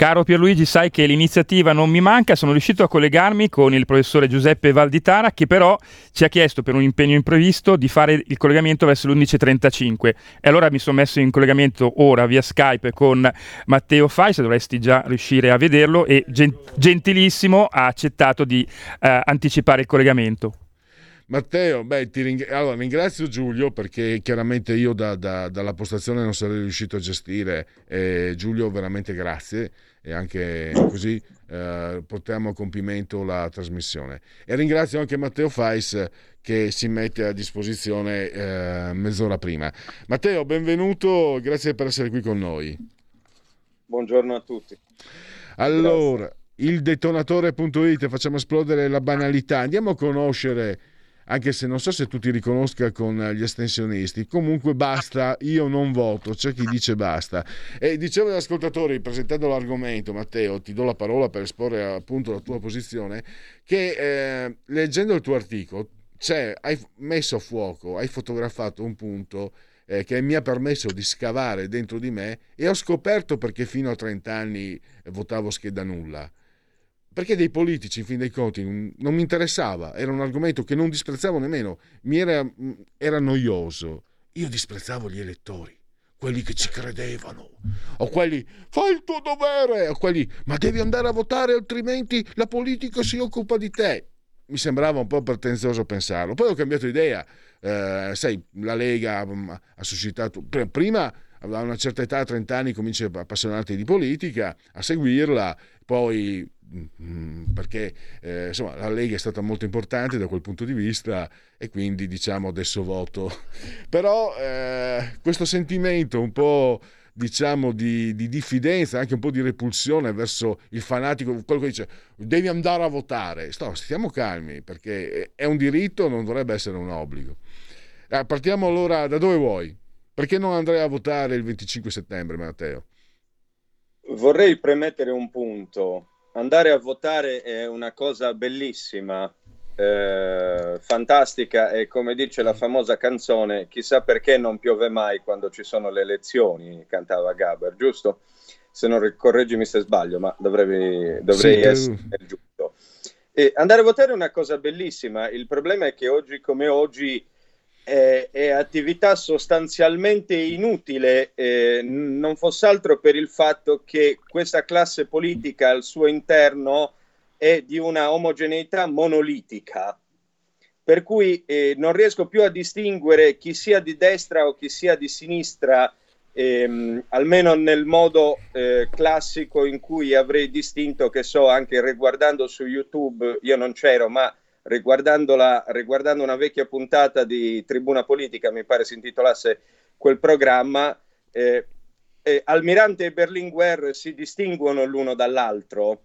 Caro Pierluigi, sai che l'iniziativa non mi manca, sono riuscito a collegarmi con il professore Giuseppe Valditara che però ci ha chiesto per un impegno imprevisto di fare il collegamento verso le 11.35 e allora mi sono messo in collegamento ora via Skype con Matteo Fais, dovresti già riuscire a vederlo e gentilissimo ha accettato di eh, anticipare il collegamento. Matteo, beh, ring... allora, ringrazio Giulio perché chiaramente io da, da, dalla postazione non sarei riuscito a gestire. Eh, Giulio, veramente grazie e anche così eh, portiamo a compimento la trasmissione. E ringrazio anche Matteo Fais che si mette a disposizione eh, mezz'ora prima. Matteo, benvenuto, grazie per essere qui con noi. Buongiorno a tutti. Allora, il detonatore.it, facciamo esplodere la banalità. Andiamo a conoscere anche se non so se tu ti riconosca con gli astensionisti, comunque basta, io non voto, c'è chi dice basta. E dicevo agli ascoltatori, presentando l'argomento, Matteo, ti do la parola per esporre appunto la tua posizione, che eh, leggendo il tuo articolo, cioè, hai messo a fuoco, hai fotografato un punto eh, che mi ha permesso di scavare dentro di me e ho scoperto perché fino a 30 anni votavo scheda nulla perché dei politici, in fin dei conti, non mi interessava, era un argomento che non disprezzavo nemmeno, era, era noioso. Io disprezzavo gli elettori, quelli che ci credevano, o quelli fai il tuo dovere, o quelli ma devi andare a votare altrimenti la politica si occupa di te. Mi sembrava un po' pretenzioso pensarlo. Poi ho cambiato idea, eh, sai, la Lega ha suscitato, prima a una certa età, a 30 anni, cominci a appassionarti di politica, a seguirla, poi perché eh, insomma, la Lega è stata molto importante da quel punto di vista e quindi diciamo adesso voto. Però eh, questo sentimento un po' diciamo di, di, diffidenza, anche un po' di repulsione verso il fanatico, quello che dice devi andare a votare. Sto, stiamo calmi perché è un diritto, non dovrebbe essere un obbligo. Eh, partiamo allora da dove vuoi? Perché non andrei a votare il 25 settembre, Matteo? Vorrei premettere un punto andare a votare è una cosa bellissima, eh, fantastica e come dice la famosa canzone, chissà perché non piove mai quando ci sono le elezioni, cantava Gaber, giusto? Se non correggimi se sbaglio, ma dovrei, dovrei sì, essere il giusto. E andare a votare è una cosa bellissima, il problema è che oggi come oggi è, è attività sostanzialmente inutile, eh, non fosse altro per il fatto che questa classe politica al suo interno è di una omogeneità monolitica, per cui eh, non riesco più a distinguere chi sia di destra o chi sia di sinistra, ehm, almeno nel modo eh, classico in cui avrei distinto, che so, anche riguardando su YouTube, io non c'ero, ma riguardando, una vecchia puntata di Tribuna Politica, mi pare si intitolasse quel programma, eh, eh, Almirante e Berlinguer si distinguono l'uno dall'altro.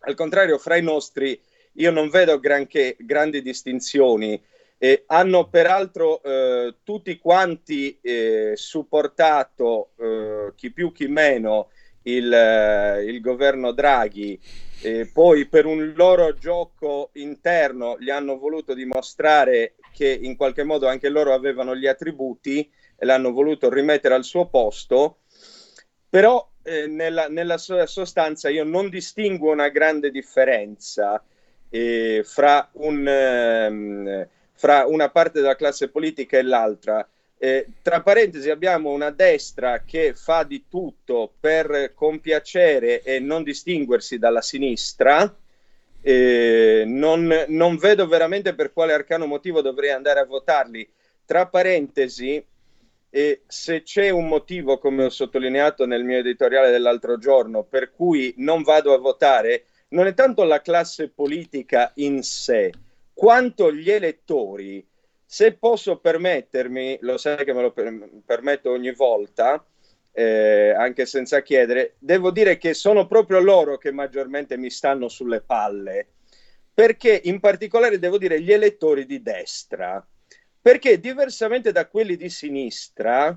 Al contrario, fra i nostri io non vedo granché, grandi distinzioni. Eh, hanno peraltro eh, tutti quanti eh, supportato, eh, chi più chi meno, il, eh, il governo Draghi e poi per un loro gioco interno gli hanno voluto dimostrare che in qualche modo anche loro avevano gli attributi e l'hanno voluto rimettere al suo posto, però eh, nella, nella sostanza io non distingo una grande differenza eh, fra, un, eh, fra una parte della classe politica e l'altra. Eh, tra parentesi abbiamo una destra che fa di tutto per compiacere e non distinguersi dalla sinistra. Eh, non, non, vedo veramente per quale arcano motivo dovrei andare a votarli. Tra parentesi, eh, se c'è un motivo, come ho sottolineato nel mio editoriale dell'altro giorno, per cui non vado a votare, non è tanto la classe politica in sé, quanto gli elettori se posso permettermi, lo sai che me lo per- permetto ogni volta, eh, anche senza chiedere, devo dire che sono proprio loro che maggiormente mi stanno sulle palle, perché in particolare devo dire gli elettori di destra, perché diversamente da quelli di sinistra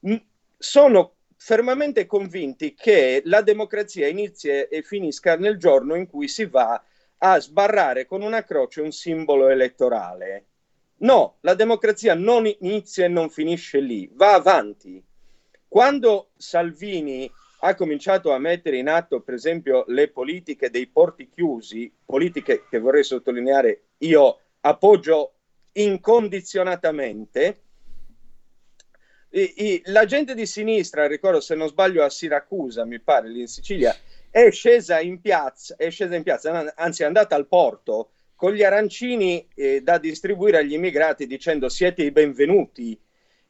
mh, sono fermamente convinti che la democrazia inizia e finisca nel giorno in cui si va a sbarrare con una croce un simbolo elettorale. No, la democrazia non inizia e non finisce lì, va avanti. Quando Salvini ha cominciato a mettere in atto, per esempio, le politiche dei porti chiusi, politiche che vorrei sottolineare io appoggio incondizionatamente, i, i, la gente di sinistra, ricordo se non sbaglio a Siracusa, mi pare, lì in Sicilia, è scesa in piazza, è scesa in piazza anzi è andata al porto con gli arancini eh, da distribuire agli immigrati dicendo siete i benvenuti.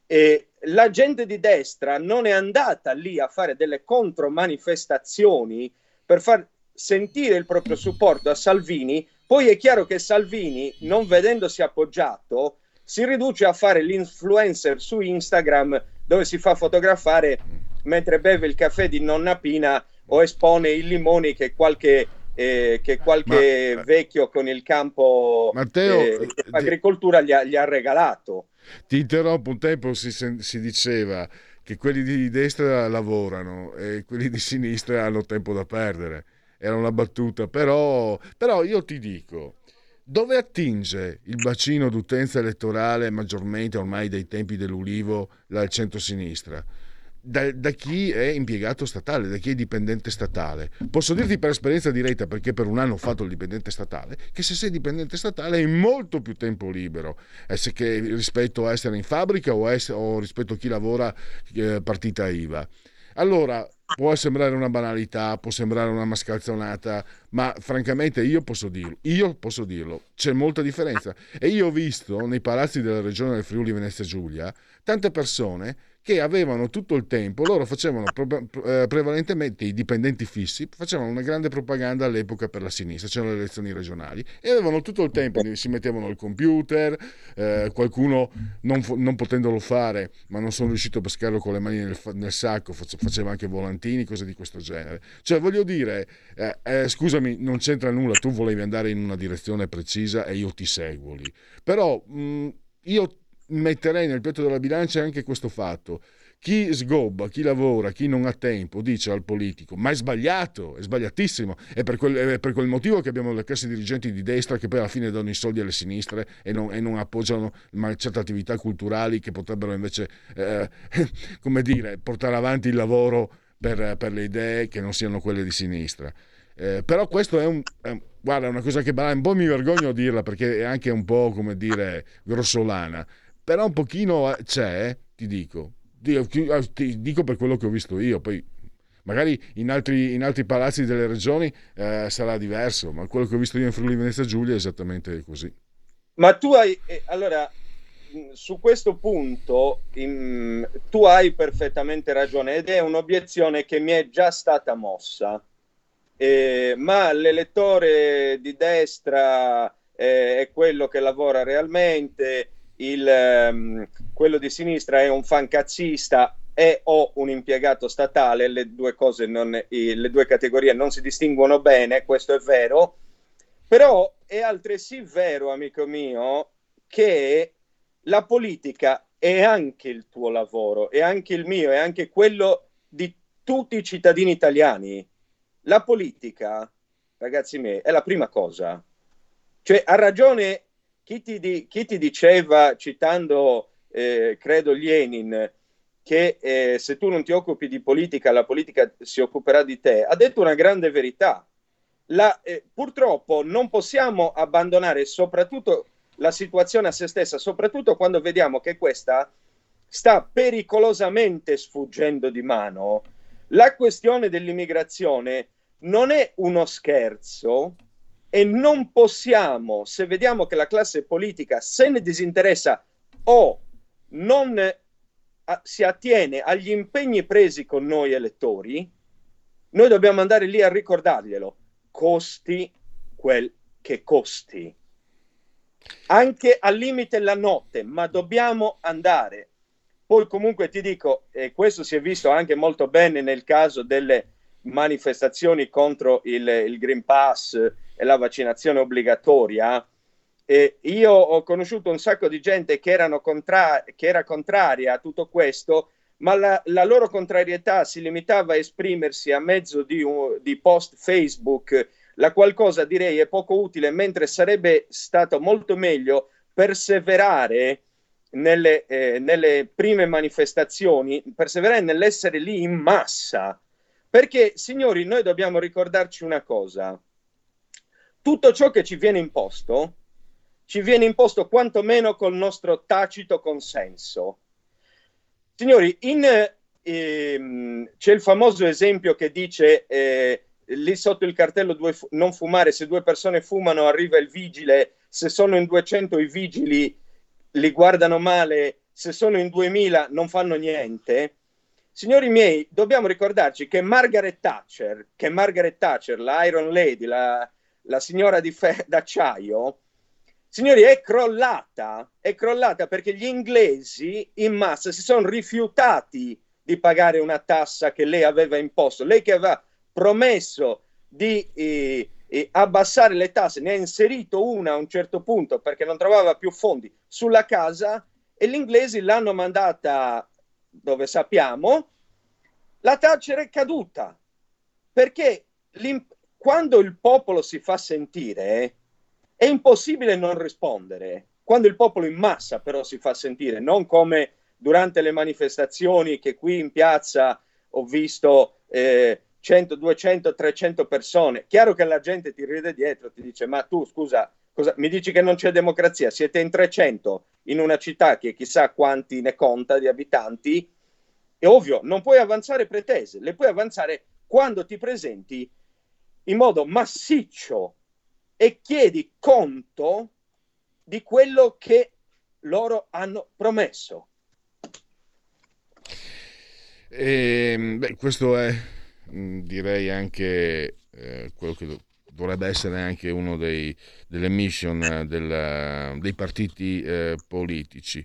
E la gente di destra non è andata lì a fare delle contromanifestazioni per far sentire il proprio supporto a Salvini, poi è chiaro che Salvini, non vedendosi appoggiato, si riduce a fare l'influencer su Instagram dove si fa fotografare mentre beve il caffè di nonna Pina o espone i limoni che qualche, eh, che qualche Ma, vecchio con il campo Matteo, eh, agricoltura gli ha, gli ha, regalato. Ti interrompo, un tempo si, si diceva che quelli di destra lavorano e quelli di sinistra hanno tempo da perdere. Era una battuta, però, però io ti dico, dove attinge il bacino d'utenza elettorale maggiormente ormai dai tempi dell'Ulivo dal centro-sinistra? Da, da, chi è impiegato statale, da chi è dipendente statale. Posso dirti per esperienza diretta, perché per un anno ho fatto il dipendente statale, che se sei dipendente statale hai molto più tempo libero che rispetto a essere in fabbrica o, essere, o rispetto a chi lavora eh, partita IVA. Allora, può sembrare una banalità, può sembrare una mascalzonata, ma francamente io posso dirlo, io posso dirlo, c'è molta differenza. E io ho visto nei palazzi della regione del Friuli Venezia Giulia tante persone che avevano tutto il tempo, loro facevano eh, prevalentemente i dipendenti fissi, facevano una grande propaganda all'epoca per la sinistra, c'erano le elezioni regionali e avevano tutto il tempo, si mettevano al computer, eh, qualcuno non, non, potendolo fare, ma non sono riuscito a pescarlo con le mani nel, nel, sacco, faceva anche volantini, cose di questo genere. Cioè voglio dire, eh, eh, scusami, non c'entra nulla, tu volevi andare in una direzione precisa e io ti seguo lì, però mh, io metterei nel piatto della bilancia anche questo fatto. Chi sgobba, chi lavora, chi non ha tempo, dice al politico, ma è sbagliato, è sbagliatissimo. È per quel, è per quel motivo che abbiamo le classi dirigenti di destra che poi alla fine danno i soldi alle sinistre e non, e non appoggiano certe attività culturali che potrebbero invece, eh, come dire, portare avanti il lavoro per, per, le idee che non siano quelle di sinistra. Eh, però questo è un, un, guarda, una cosa che un po' mi vergogno a dirla perché è anche un po' come dire grossolana però un pochino eh, c'è, ti dico, eh, ti dico per quello che ho visto io, poi magari in altri, in altri palazzi delle regioni eh, sarà diverso, ma quello che ho visto io in Friuli Venezia Giulia è esattamente così. Ma tu hai, eh, allora, su questo punto in, tu hai perfettamente ragione ed è un'obiezione che mi è già stata mossa, eh, ma l'elettore di destra eh, è quello che lavora realmente, il, ehm, quello di sinistra è un fancazzista e o un impiegato statale, le due, cose non, le due categorie non si distinguono bene, questo è vero, però è altresì vero, amico mio, che la politica è anche il tuo lavoro, è anche il mio, è anche quello di tutti i cittadini italiani. La politica, ragazzi miei, è la prima cosa. Cioè, ha ragione chi ti, di, chi ti diceva, citando, eh, credo, Lenin, che eh, se tu non ti occupi di politica, la politica si occuperà di te, ha detto una grande verità. La, eh, purtroppo non possiamo abbandonare soprattutto la situazione a se stessa, soprattutto quando vediamo che questa sta pericolosamente sfuggendo di mano. La questione dell'immigrazione non è uno scherzo, e non possiamo, se vediamo che la classe politica se ne disinteressa o non a, si attiene agli impegni presi con noi elettori, noi dobbiamo andare lì a ricordarglielo, costi quel che costi. Anche al limite la notte, ma dobbiamo andare. Poi comunque ti dico, e questo si è visto anche molto bene nel caso delle manifestazioni contro il, il Green Pass, la vaccinazione obbligatoria, eh, io ho conosciuto un sacco di gente che, contra- che era contraria a tutto questo, ma la, la, loro contrarietà si limitava a esprimersi a mezzo di, un, di post Facebook, la qual cosa direi è poco utile, mentre sarebbe stato molto meglio perseverare nelle, eh, nelle prime manifestazioni, perseverare nell'essere lì in massa Perché, signori, noi dobbiamo ricordarci una cosa. Tutto ciò che ci viene imposto, ci viene imposto quantomeno col nostro tacito consenso. Signori, in, ehm, c'è il famoso esempio che dice eh, lì sotto il cartello due, non fumare, se due persone fumano arriva il vigile, se sono in 200 i vigili li guardano male, se sono in 2000 non fanno niente. Signori miei, dobbiamo ricordarci che Margaret Thatcher, che Margaret Thatcher, l'Iron Lady, la, la signora di fe- d'acciaio, signori, è crollata, è crollata perché gli inglesi in massa si sono rifiutati di pagare una tassa che lei aveva imposto. Lei che aveva promesso di eh, eh, abbassare le tasse, ne ha inserito una a un certo punto perché non trovava più fondi sulla casa e gli inglesi l'hanno mandata dove sappiamo, la Thatcher è caduta. Perché quando il popolo si fa sentire, è impossibile non rispondere. Quando il popolo in massa però si fa sentire, non come durante le manifestazioni che qui in piazza ho visto eh, 100, 200, 300 persone. Chiaro che la gente ti ride dietro, ti dice ma tu scusa, cosa, mi dici che non c'è democrazia, siete in 300 in una città che chissà quanti ne conta di abitanti, è ovvio, non puoi avanzare pretese, le puoi avanzare quando ti presenti in modo massiccio e chiedi conto di quello che loro hanno promesso. E, ehm, beh, questo è mm, direi anche eh, quello che dovrebbe essere anche uno dei, delle mission del, dei partiti eh, politici.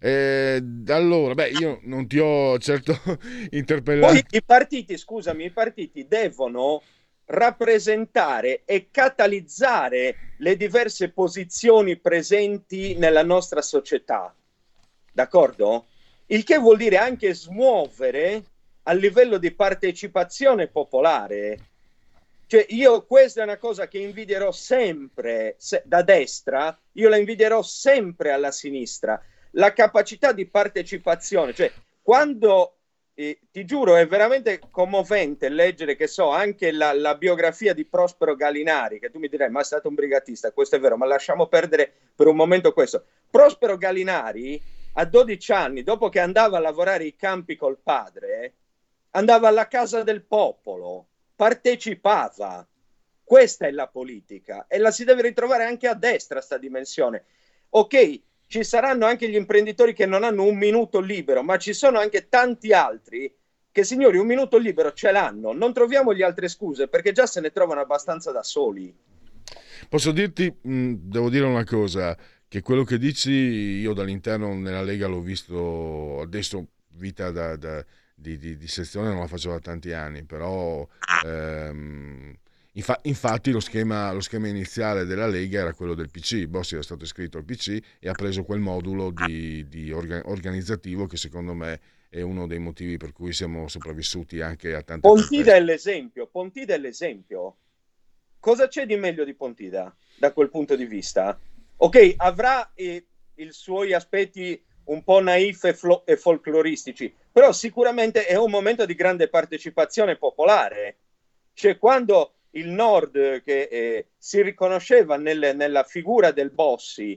Eh, allora, beh, io non ti ho certo interpellato. Poi i partiti, scusami, i partiti devono rappresentare e catalizzare le diverse posizioni presenti nella nostra società. D'accordo? Il che vuol dire anche smuovere a livello di partecipazione popolare cioè, io questa è una cosa che invidierò sempre se, da destra, io la invidierò sempre alla sinistra. La capacità di partecipazione, cioè, quando ti giuro, è veramente commovente leggere, che so, anche la, la, biografia di Prospero Galinari, che tu mi direi, ma è stato un brigatista, questo è vero, ma lasciamo perdere per un momento questo. Prospero Galinari, a 12 anni, dopo che andava a lavorare i campi col padre, andava alla casa del popolo, partecipava. Questa è la politica e la si deve ritrovare anche a destra sta dimensione. Ok, ci saranno anche gli imprenditori che non hanno un minuto libero, ma ci sono anche tanti altri che, signori, un minuto libero ce l'hanno. Non troviamo gli altre scuse perché già se ne trovano abbastanza da soli. Posso dirti, mh, devo dire una cosa, che quello che dici io dall'interno nella Lega l'ho visto adesso, vita da, da di, di, di, sezione non la facevo da tanti anni, però ehm, infa, infatti lo schema, lo schema, iniziale della Lega era quello del PC, Bossi era stato iscritto al PC e ha preso quel modulo di, di orga, organizzativo che secondo me è uno dei motivi per cui siamo sopravvissuti anche a tante Pontida è l'esempio, Pontida è l'esempio. Cosa c'è di meglio di Pontida da quel punto di vista? Ok, avrà eh, i suoi aspetti un po' naif e, flo- e folcloristici, però sicuramente è un momento di grande partecipazione popolare. Cioè quando il Nord, che eh, si riconosceva nel, nella figura del Bossi,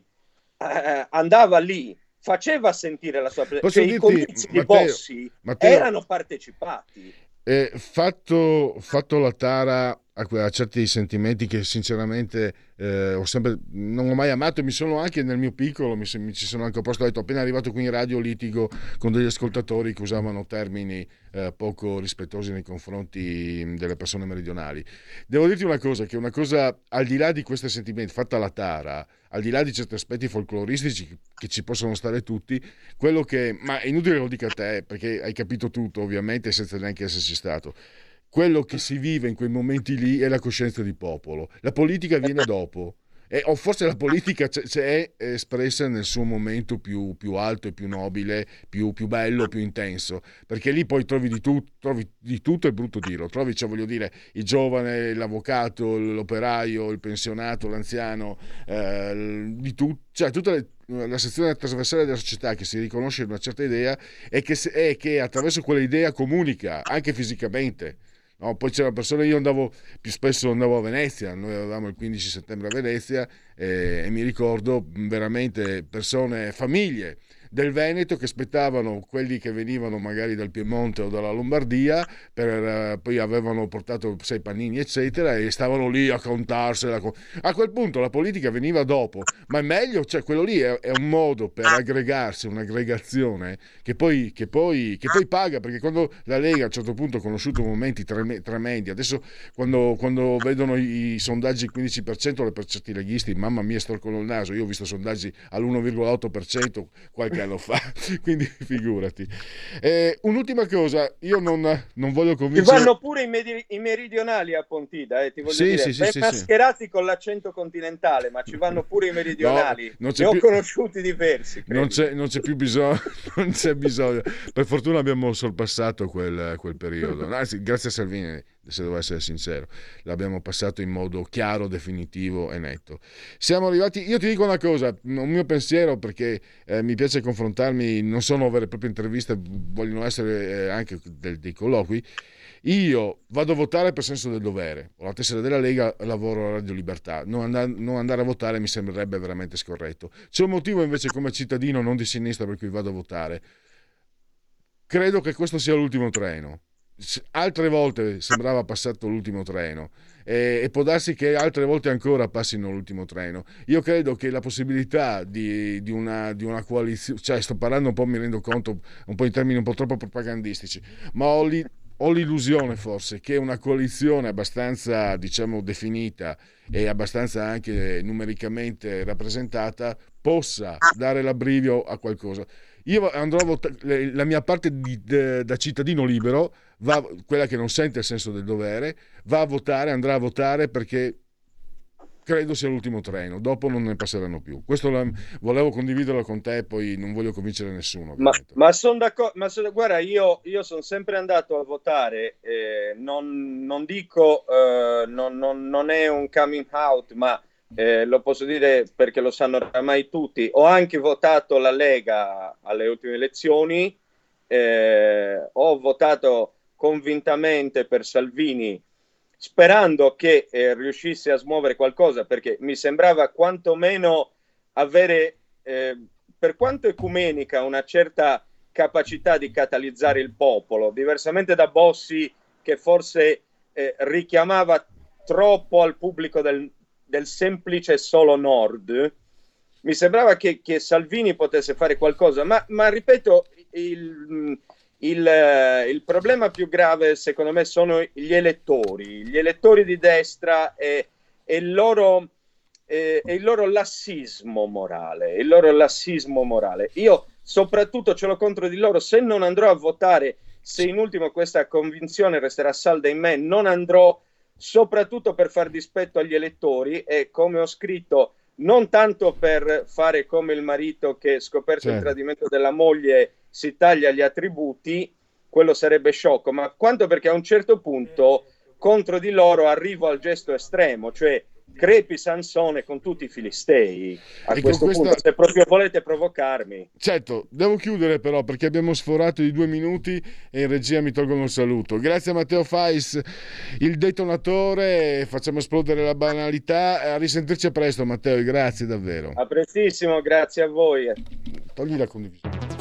eh, andava lì, faceva sentire la sua presenza. Cioè, I comizi di Bossi Matteo, erano partecipati. Eh, fatto, fatto la tara a, certi sentimenti che sinceramente eh, ho sempre, non ho mai amato e mi sono anche nel mio piccolo, mi, mi ci sono anche opposto, ho detto appena arrivato qui in radio litigo con degli ascoltatori che usavano termini eh, poco rispettosi nei confronti delle persone meridionali. Devo dirti una cosa, che una cosa al di là di questi sentimenti, fatta la tara, al di là di certi aspetti folcloristici che ci possono stare tutti, quello che, ma è inutile che lo dica a te perché hai capito tutto ovviamente senza neanche esserci stato quello che si vive in quei momenti lì è la coscienza di popolo. La politica viene dopo. E, o forse la politica c- c- è espressa nel suo momento più, più alto e più nobile, più, più, bello, più intenso, perché lì poi trovi di, tu- trovi di tutto, è brutto dirlo, trovi, cioè, voglio dire, il giovane, l'avvocato, l'operaio, il pensionato, l'anziano, eh, di tu- cioè tutta le, la sezione trasversale della società che si riconosce in una certa idea e che, e che attraverso quell'idea comunica anche fisicamente No, poi c'erano persone, io andavo più spesso andavo a Venezia, noi avevamo il 15 settembre a Venezia eh, e mi ricordo veramente persone, famiglie del Veneto che aspettavano quelli che venivano magari dal Piemonte o dalla Lombardia, per, eh, poi avevano portato sei panini eccetera e stavano lì a contarsela. A quel punto la politica veniva dopo, ma è meglio, cioè quello lì è, è un modo per aggregarsi, un'aggregazione che poi, che, poi, che poi, paga, perché quando la Lega a un certo punto ha conosciuto momenti tremendi, adesso quando, quando vedono i, sondaggi il 15% per certi leghisti, mamma mia storcono il naso, io ho visto sondaggi all'1,8% qualche anno fa, quindi figurati. Eh, un'ultima cosa, io non, non voglio convincere... Ci vanno pure i, medi- i meridionali a Pontida, eh, ti voglio sì, dire, sì, ben sì, mascherati sì. con l'accento continentale, ma ci vanno pure i meridionali, no, ne ho conosciuti diversi. Non c'è, non c'è, più bisogno, non c'è bisogno, per fortuna abbiamo sorpassato quel, quel periodo, Anzi, grazie a Salvini se devo essere sincero. L'abbiamo passato in modo chiaro, definitivo e netto. Siamo arrivati, io ti dico una cosa, un mio pensiero perché eh, mi piace confrontarmi, non sono vere e proprie interviste, vogliono essere eh, anche del, dei colloqui. Io vado a votare per senso del dovere, ho la tessera della Lega, lavoro a Radio Libertà, non andare, non andare a votare mi sembrerebbe veramente scorretto. C'è un motivo invece come cittadino non di sinistra per cui vado a votare. Credo che questo sia l'ultimo treno altre volte sembrava passato l'ultimo treno e, e, può darsi che altre volte ancora passino l'ultimo treno. Io credo che la possibilità di, di, una, di una, coalizione, cioè sto parlando un po', mi rendo conto, un po' in termini un po' troppo propagandistici, ma ho, li, ho l'illusione forse che una coalizione abbastanza, diciamo, definita e abbastanza anche numericamente rappresentata possa dare l'abbrivio a qualcosa. Io andrò a votare, la mia parte di, de, da cittadino libero, va, quella che non sente il senso del dovere, va a votare, andrà a votare perché credo sia l'ultimo treno, dopo non ne passeranno più. Questo la, volevo condividerlo con te, poi non voglio convincere nessuno. Ma, ma sono d'accordo, ma son, guarda, io, io sono sempre andato a votare, eh, non, non, dico, eh, non, non, non, è un coming out, ma eh, lo posso dire perché lo sanno oramai tutti, ho anche votato la Lega alle ultime elezioni, eh, ho votato convintamente per Salvini sperando che eh, riuscisse a smuovere qualcosa perché mi sembrava quantomeno avere, eh, per quanto ecumenica, una certa capacità di catalizzare il popolo, diversamente da Bossi che forse eh, richiamava troppo al pubblico del, del semplice solo nord, mi sembrava che, che Salvini potesse fare qualcosa, ma, ma ripeto, il, il, il, problema più grave secondo me sono gli elettori, gli elettori di destra e, e, il, loro, e, e il loro lassismo morale, il loro lassismo morale. Io soprattutto ce l'ho contro di loro, se non andrò a votare, se in ultimo questa convinzione resterà salda in me, non andrò soprattutto per far dispetto agli elettori e come ho scritto non tanto per fare come il marito che scoperto certo. il tradimento della moglie si taglia gli attributi, quello sarebbe sciocco, ma quanto perché a un certo punto contro di loro arrivo al gesto estremo, cioè crepi Sansone con tutti i filistei. A e questo questa... punto, se proprio volete provocarmi. Certo, devo chiudere però perché abbiamo sforato i due minuti e in regia mi tolgono il saluto. Grazie a Matteo Fais, il detonatore, facciamo esplodere la banalità. A risentirci presto Matteo, grazie davvero. A prestissimo, grazie a voi. Togli la condivisione.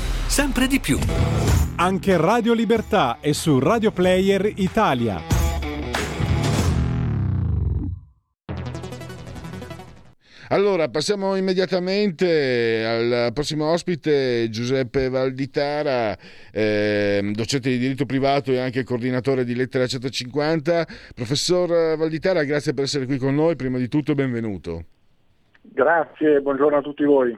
sempre di più. Anche Radio Libertà è su Radio Player Italia. Allora, passiamo immediatamente al prossimo ospite, Giuseppe Valditara, eh, docente di diritto privato e anche coordinatore di Lettera 150. Professor Valditara, grazie per essere qui con noi. Prima di tutto, benvenuto. Grazie, buongiorno a tutti voi.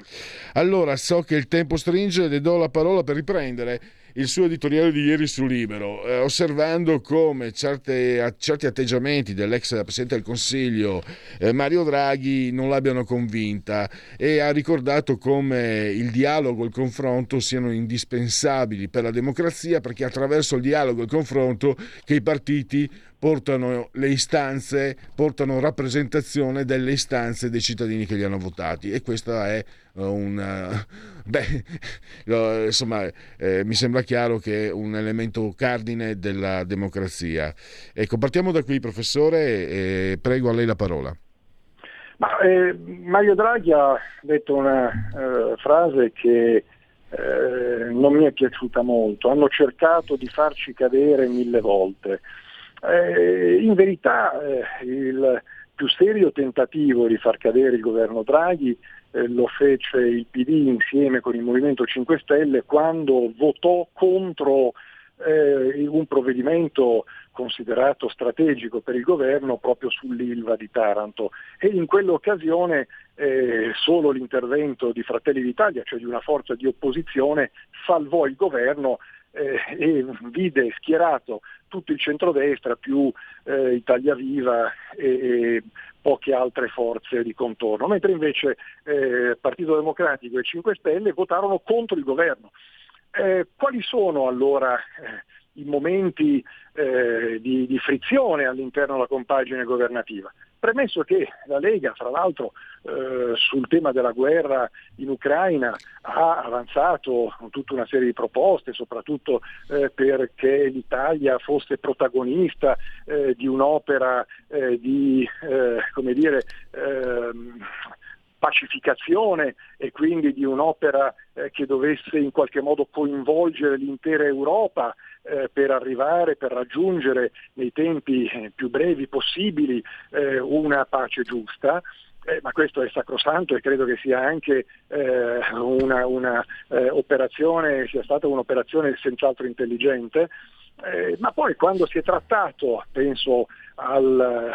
Allora, so che il tempo stringe, le do la parola per riprendere il suo editoriale di ieri su Libero, eh, osservando come certe, certi atteggiamenti dell'ex Presidente del Consiglio eh, Mario Draghi non l'abbiano convinta e ha ricordato come il dialogo e il confronto siano indispensabili per la democrazia perché attraverso il dialogo e il confronto che i partiti portano le istanze, portano rappresentazione delle istanze dei cittadini che li hanno votati e questa è uh, un uh, beh, insomma eh, mi sembra chiaro che è un elemento cardine della democrazia. Ecco, partiamo da qui professore prego a lei la parola. Ma, eh, Mario Draghi ha detto una eh, frase che eh, non mi è piaciuta molto, hanno cercato di farci cadere mille volte. Eh, in verità eh, il più serio tentativo di far cadere il governo Draghi eh, lo fece il PD insieme con il Movimento 5 Stelle quando votò contro eh, un provvedimento considerato strategico per il governo proprio sull'Ilva di Taranto. E in quell'occasione eh, solo l'intervento di Fratelli d'Italia, cioè di una forza di opposizione, salvò il governo eh, e vide schierato tutto il centrodestra più eh, Italia Viva e, e, poche altre forze di contorno, mentre invece eh, Partito Democratico e 5 Stelle votarono contro il governo. Eh, quali sono allora eh, i momenti eh, di, di, frizione all'interno della compagine governativa. Premesso che la Lega, fra l'altro, eh, sul tema della guerra in Ucraina ha avanzato tutta una serie di proposte, soprattutto eh, perché l'Italia fosse protagonista eh, di un'opera eh, di, eh, come dire, ehm, pacificazione e quindi di un'opera eh, che dovesse in qualche modo coinvolgere l'intera Europa eh, per arrivare, per raggiungere nei tempi eh, più brevi possibili eh, una pace giusta. Eh, ma questo è sacrosanto e credo che sia anche eh, una, una eh, operazione, sia stata un'operazione senz'altro intelligente. Eh, ma poi quando si è trattato, penso alla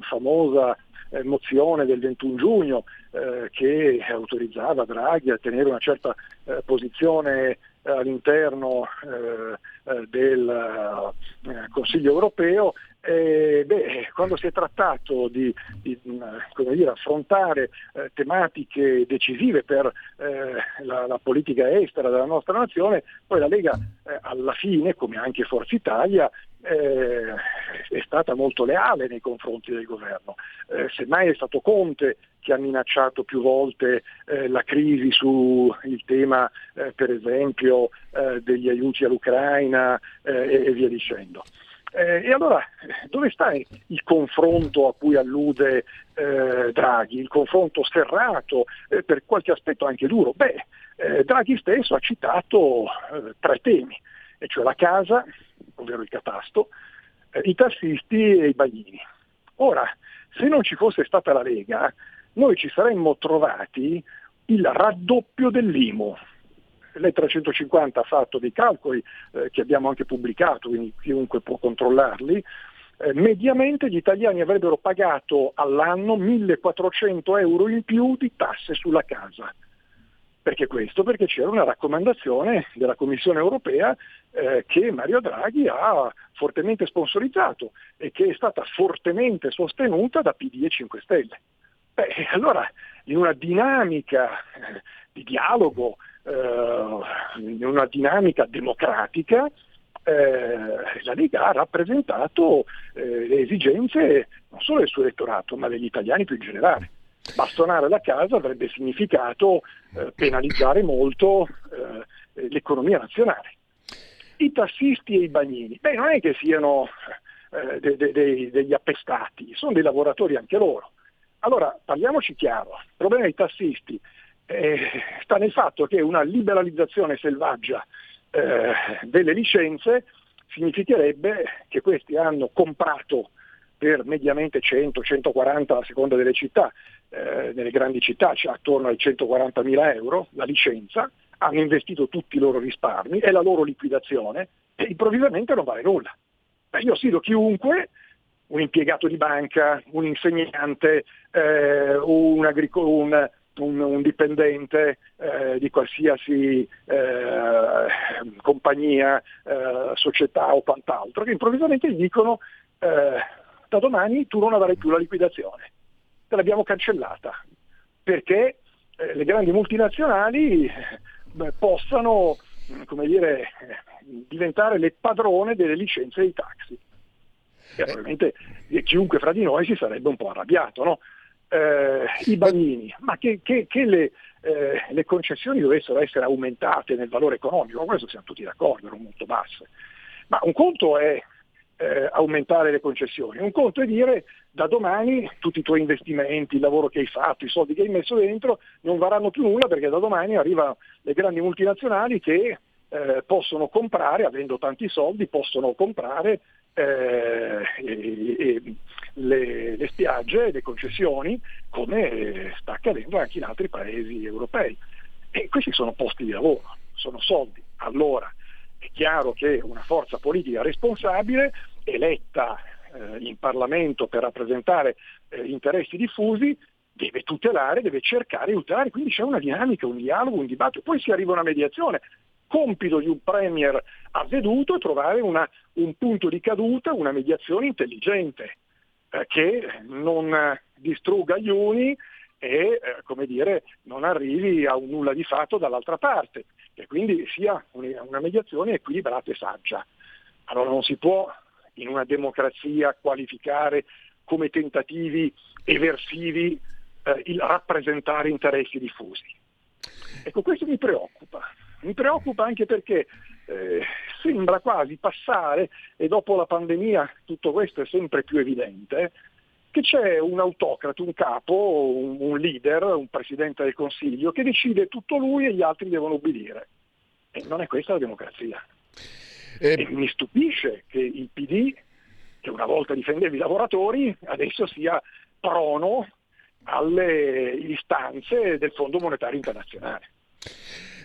famosa mozione del 21 giugno eh, che autorizzava Draghi a tenere una certa eh, posizione all'interno eh, eh del eh, Consiglio europeo, eh, beh, quando si è trattato di, di dire, affrontare eh, tematiche decisive per eh, la, la, politica estera della nostra nazione, poi la Lega alla fine, come anche Forza Italia, è stata molto leale nei confronti del governo. semmai è stato Conte che ha minacciato più volte eh, la crisi sul tema eh, per esempio eh, degli aiuti all'Ucraina eh, e, e, via dicendo. Eh, e allora dove sta il confronto a cui allude eh, Draghi, il confronto serrato, per qualche aspetto anche duro? Beh, Draghi stesso ha citato tre temi, e cioè la casa, ovvero il catasto, i tassisti e i bagnini. Ora, se non ci fosse stata la Lega, noi ci saremmo trovati il raddoppio dell'IMU. L'E350 ha fatto dei calcoli eh, che abbiamo anche pubblicato, quindi chiunque può controllarli. Eh, mediamente gli italiani avrebbero pagato all'anno 1400 euro in più di tasse sulla casa. Perché questo? Perché c'era una raccomandazione della Commissione europea eh, che Mario Draghi ha fortemente sponsorizzato e che è stata fortemente sostenuta da PD e 5 Stelle. Beh, allora in una dinamica eh, di dialogo, in una dinamica democratica, eh, la Lega ha rappresentato eh, le esigenze non solo del suo elettorato, ma degli italiani più in generale. Bastonare la casa avrebbe significato eh, penalizzare molto eh, l'economia nazionale. I tassisti e i bagnini, beh, non è che siano de- de- de- degli appestati, sono dei lavoratori anche loro allora, parliamoci chiaro, il problema dei tassisti eh, sta nel fatto che una liberalizzazione selvaggia eh, delle licenze significherebbe che questi hanno comprato per mediamente 100-140 a seconda delle città, eh, nelle grandi città c'è attorno ai 140 mila euro la licenza, hanno investito tutti i loro risparmi, è la loro liquidazione e improvvisamente non vale nulla. Beh, io sfido chiunque un impiegato di banca, un insegnante, eh, un, agric- un un, un dipendente eh, di qualsiasi eh, compagnia, eh, società o quant'altro, che improvvisamente gli dicono eh, da domani tu non avrai più la liquidazione, te l'abbiamo cancellata, perché eh, le grandi multinazionali beh, possano come dire, diventare le padrone delle licenze dei taxi. E ovviamente chiunque fra di noi si sarebbe un po' arrabbiato, no? Eh, i bagnini, ma che, che, che le, eh, le, concessioni dovessero essere aumentate nel valore economico, con questo siamo tutti d'accordo, erano molto basse. Ma un conto è eh, aumentare le concessioni, un conto è dire da domani tutti i tuoi investimenti, il lavoro che hai fatto, i soldi che hai messo dentro non varranno più nulla perché da domani arrivano le grandi multinazionali che eh, possono comprare, avendo tanti soldi, possono comprare eh, le, le, spiagge, le concessioni, come sta accadendo anche in altri paesi europei. E questi sono posti di lavoro, sono soldi. Allora è chiaro che una forza politica responsabile, eletta eh, in Parlamento per rappresentare eh, interessi diffusi, deve tutelare, deve cercare di tutelare, quindi c'è una dinamica, un dialogo, un dibattito, poi si arriva a una mediazione compito di un Premier avveduto è trovare una, un punto di caduta, una mediazione intelligente eh, che non distrugga gli uni e eh, dire, non arrivi a un nulla di fatto dall'altra parte, che quindi sia una mediazione equilibrata e saggia. Allora non si può in una democrazia qualificare come tentativi eversivi eh, il rappresentare interessi diffusi. Ecco, questo mi preoccupa. Mi preoccupa anche perché eh, sembra quasi passare, e dopo la pandemia tutto questo è sempre più evidente, che c'è un autocrate, un capo, un, un leader, un presidente del Consiglio che decide tutto lui e gli altri devono obbedire. E non è questa la democrazia. E... e mi stupisce che il PD, che una volta difendeva i lavoratori, adesso sia prono alle istanze del Fondo Monetario Internazionale.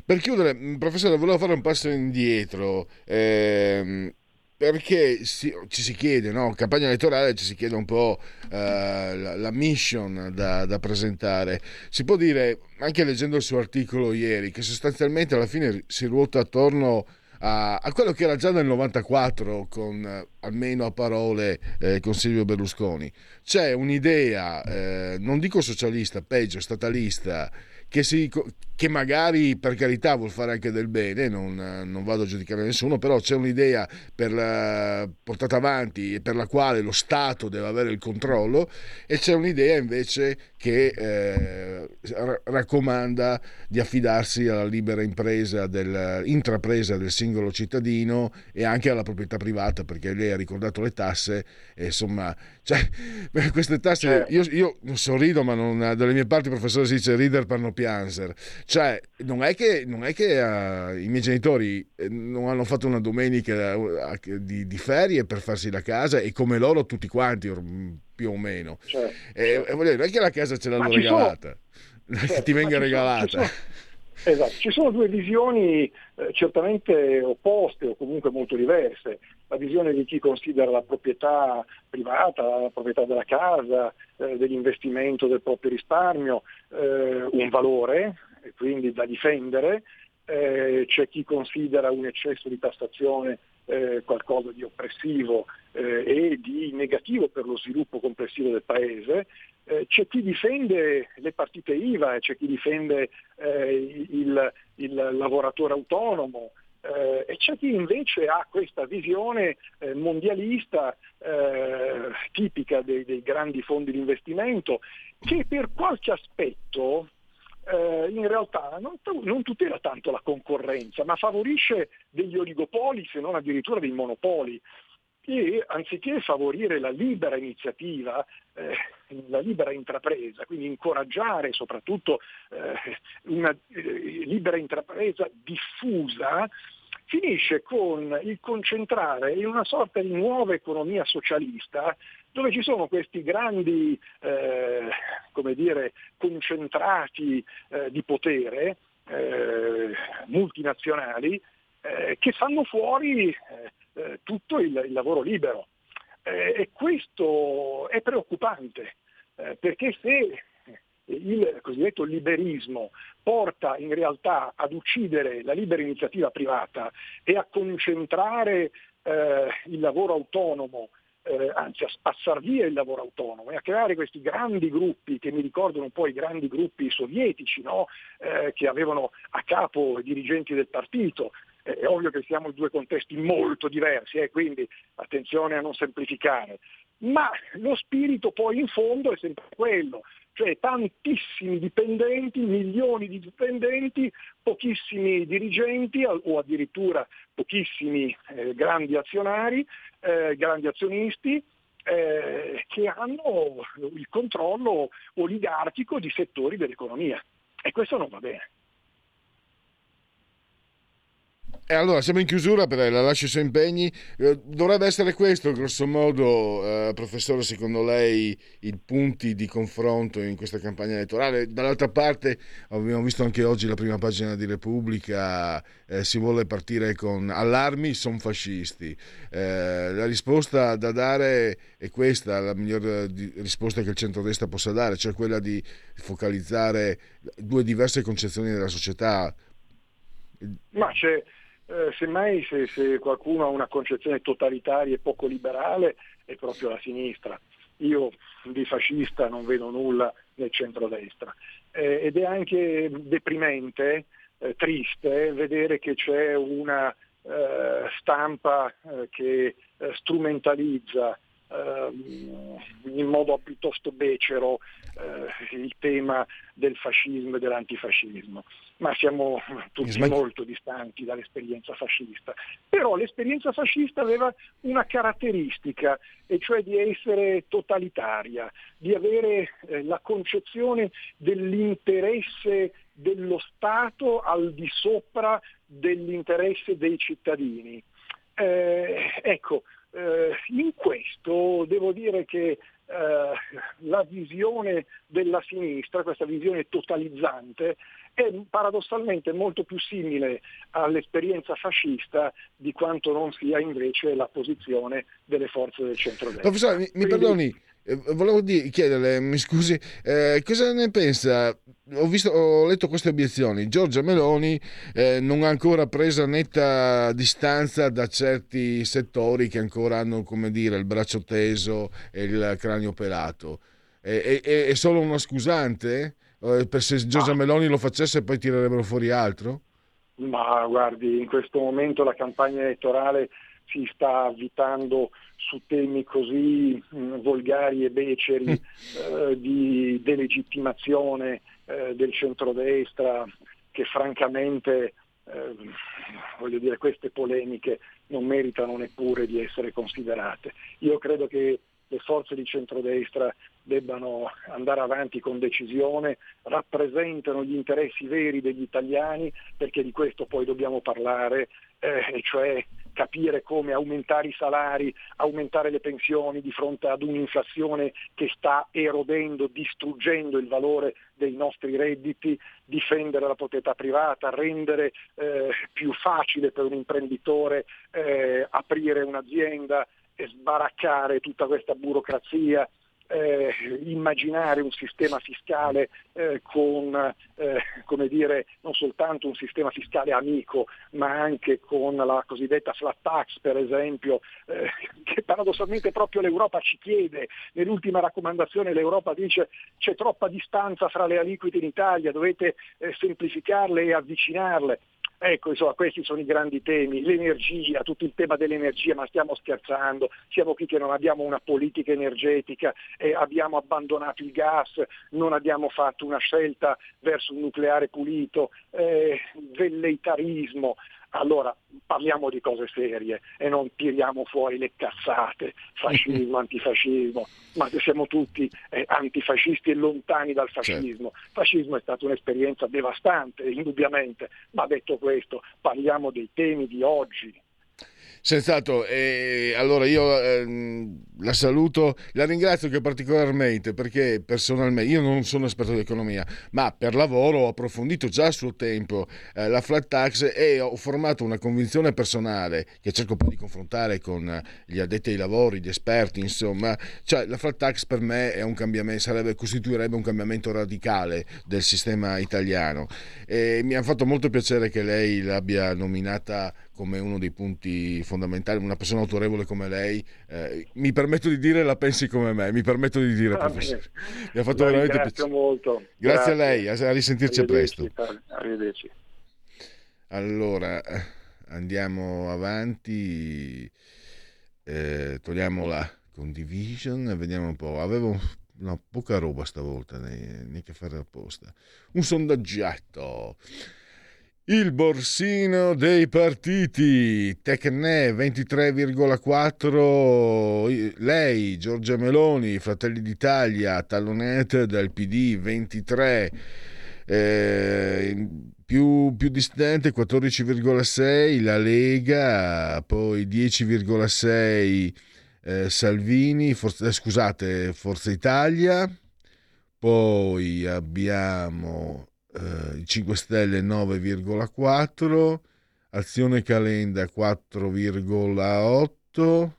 Per chiudere, mm, professore, volevo fare un passo indietro. Ehm, perché si, ci si chiede, no? campagna elettorale ci si chiede un po' uh, la, la, mission da, da, presentare. Si può dire, anche leggendo il suo articolo ieri, che sostanzialmente alla fine si ruota attorno a, a quello che era già nel 94 con eh, almeno a parole eh, con Silvio Berlusconi. C'è un'idea, eh, non dico socialista, peggio, statalista, che, si, che magari per carità vuol fare anche del bene, non, non vado a giudicare nessuno, però c'è un'idea per la, portata avanti e per la quale lo Stato deve avere il controllo e c'è un'idea invece che eh, raccomanda di affidarsi alla libera impresa del, intrapresa del singolo cittadino e anche alla proprietà privata perché lei ha ricordato le tasse e insomma cioè, queste tasse io, io sorrido ma non, dalle mie parti il professore si dice rider per non pianser cioè non è che, non è che uh, i miei genitori eh, non hanno fatto una domenica uh, di, di, ferie per farsi la casa e come loro tutti quanti più o meno. Certo, e, certo. non è che la casa ce l'hanno regalata, sono... certo, ti venga regalata. Sono, esatto, ci sono due visioni eh, certamente opposte o comunque molto diverse. La visione di chi considera la proprietà privata, la proprietà della casa, eh, dell'investimento del proprio risparmio eh, un valore, e quindi da difendere, eh, c'è chi considera un eccesso di tassazione eh, qualcosa di oppressivo eh, e di negativo per lo sviluppo complessivo del Paese, eh, c'è chi difende le partite IVA, c'è chi difende eh, il, il, lavoratore autonomo, eh, e c'è chi invece ha questa visione mondialista tipica dei, dei grandi fondi di investimento che per qualche aspetto eh, in realtà non, non, tutela tanto la concorrenza, ma favorisce degli oligopoli, se non addirittura dei monopoli. E anziché favorire la libera iniziativa, eh, la libera intrapresa, quindi incoraggiare soprattutto eh, una eh, libera intrapresa diffusa, finisce con il concentrare in una sorta di nuova economia socialista dove ci sono questi grandi eh, come dire, concentrati eh, di potere eh, multinazionali eh, che fanno fuori eh, eh, tutto il, il, lavoro libero. e questo è preoccupante perché se il cosiddetto liberismo porta in realtà ad uccidere la libera iniziativa privata e a concentrare eh, il lavoro autonomo eh, anzi a spazzar via il lavoro autonomo e a creare questi grandi gruppi che mi ricordano un po' i grandi gruppi sovietici no? eh, che avevano a capo i dirigenti del partito. Eh, è ovvio che siamo in due contesti molto diversi, eh, quindi attenzione a non semplificare, ma lo spirito poi in fondo è sempre quello, cioè tantissimi dipendenti, milioni di dipendenti, pochissimi dirigenti o addirittura pochissimi eh, grandi azionari, eh, grandi azionisti eh, che hanno il controllo oligarchico di settori dell'economia e questo non va bene. E allora siamo in chiusura, per la lascio i suoi impegni. Eh, dovrebbe essere questo, grosso modo, eh, professore, secondo lei, i punti di confronto in questa campagna elettorale. Dall'altra parte, abbiamo visto anche oggi la prima pagina di Repubblica, eh, si vuole partire con allarmi, sono fascisti. Eh, la risposta da dare è questa, la miglior risposta che il centrodestra possa dare, cioè quella di focalizzare due diverse concezioni della società. Ma c'è eh, semmai se, se, qualcuno ha una concezione totalitaria e poco liberale è proprio la sinistra. Io di fascista non vedo nulla nel centrodestra eh, ed è anche deprimente, eh, triste vedere che c'è una eh, stampa eh, che eh, strumentalizza ehm, in modo piuttosto becero il tema del fascismo e dell'antifascismo ma siamo tutti molto distanti dall'esperienza fascista. Però l'esperienza fascista aveva una caratteristica, e cioè di essere totalitaria, di avere eh, la concezione dell'interesse dello Stato al di sopra dell'interesse dei cittadini. Eh, ecco, eh, in questo devo dire che eh, la visione della sinistra, questa visione totalizzante, è paradossalmente molto più simile all'esperienza fascista di quanto non sia invece la posizione delle forze del centro-destra. Professore, mi, mi perdoni, eh, volevo dire, chiederle, mi scusi, eh, cosa ne pensa? Ho, visto, ho, letto queste obiezioni. Giorgia Meloni eh, non ha ancora preso netta distanza da certi settori che ancora hanno, come dire, il braccio teso e il cranio pelato. È, è, è solo una scusante? Eh, per se Giorgia Meloni lo facesse poi tirerebbero fuori altro? Ma guardi, in questo momento la campagna elettorale si sta avvitando su temi così mh, mm, volgari e beceri eh, di delegittimazione eh, del centrodestra che francamente eh, voglio dire queste polemiche non meritano neppure di essere considerate. Io credo che le forze di centrodestra debbano andare avanti con decisione, rappresentano gli interessi veri degli italiani, perché di questo poi dobbiamo parlare, eh, cioè capire come aumentare i salari, aumentare le pensioni di fronte ad un'inflazione che sta erodendo, distruggendo il valore dei nostri redditi, difendere la proprietà privata, rendere eh, più facile per un imprenditore eh, aprire un'azienda, e sbaraccare tutta questa burocrazia, eh, immaginare un sistema fiscale eh, con, eh, come dire, non soltanto un sistema fiscale amico, ma anche con la cosiddetta flat tax, per esempio, eh, che paradossalmente proprio l'Europa ci chiede. Nell'ultima raccomandazione l'Europa dice c'è troppa distanza fra le aliquote in Italia, dovete eh, semplificarle e avvicinarle. Ecco, insomma, questi sono i grandi temi, l'energia, tutto il tema dell'energia, ma stiamo scherzando, siamo qui che non abbiamo una politica energetica, eh, abbiamo abbandonato il gas, non abbiamo fatto una scelta verso un nucleare pulito, eh, velleitarismo, allora parliamo di cose serie e non tiriamo fuori le cazzate, fascismo, antifascismo, ma siamo tutti eh, antifascisti e lontani dal fascismo. Certo. Fascismo è stata un'esperienza devastante, indubbiamente, ma detto questo parliamo dei temi di oggi. Senz'altro, e allora io ehm, la saluto, la ringrazio che particolarmente perché personalmente io non sono esperto di economia, ma per lavoro ho approfondito già a suo tempo eh, la flat tax e ho formato una convinzione personale che cerco poi di confrontare con gli addetti ai lavori, gli esperti, insomma, cioè la flat tax per me è un cambiamento, sarebbe, costituirebbe un cambiamento radicale del sistema italiano. E mi ha fatto molto piacere che lei l'abbia nominata come uno dei punti fondamentali, una persona autorevole come lei, eh, mi permetto di dire la pensi come me, mi permetto di dire, ah, professore. Mi ha fatto la veramente piacere. molto. Grazie, Grazie, a lei, a, risentirci Arrivederci, presto. Arrivederci. Allora, andiamo avanti, eh, togliamo la condivision e vediamo un po'. Avevo no, poca roba stavolta, neanche fare apposta. Un sondaggetto. Il borsino dei partiti, Tecne 23,4, lei Giorgia Meloni, Fratelli d'Italia, Tallonet del PD 23, eh, più, più distante 14,6 la Lega, poi 10,6 eh, Salvini, for- eh, scusate, Forza Italia, poi abbiamo eh, 5 Stelle 9,4, Azione Calenda 4,8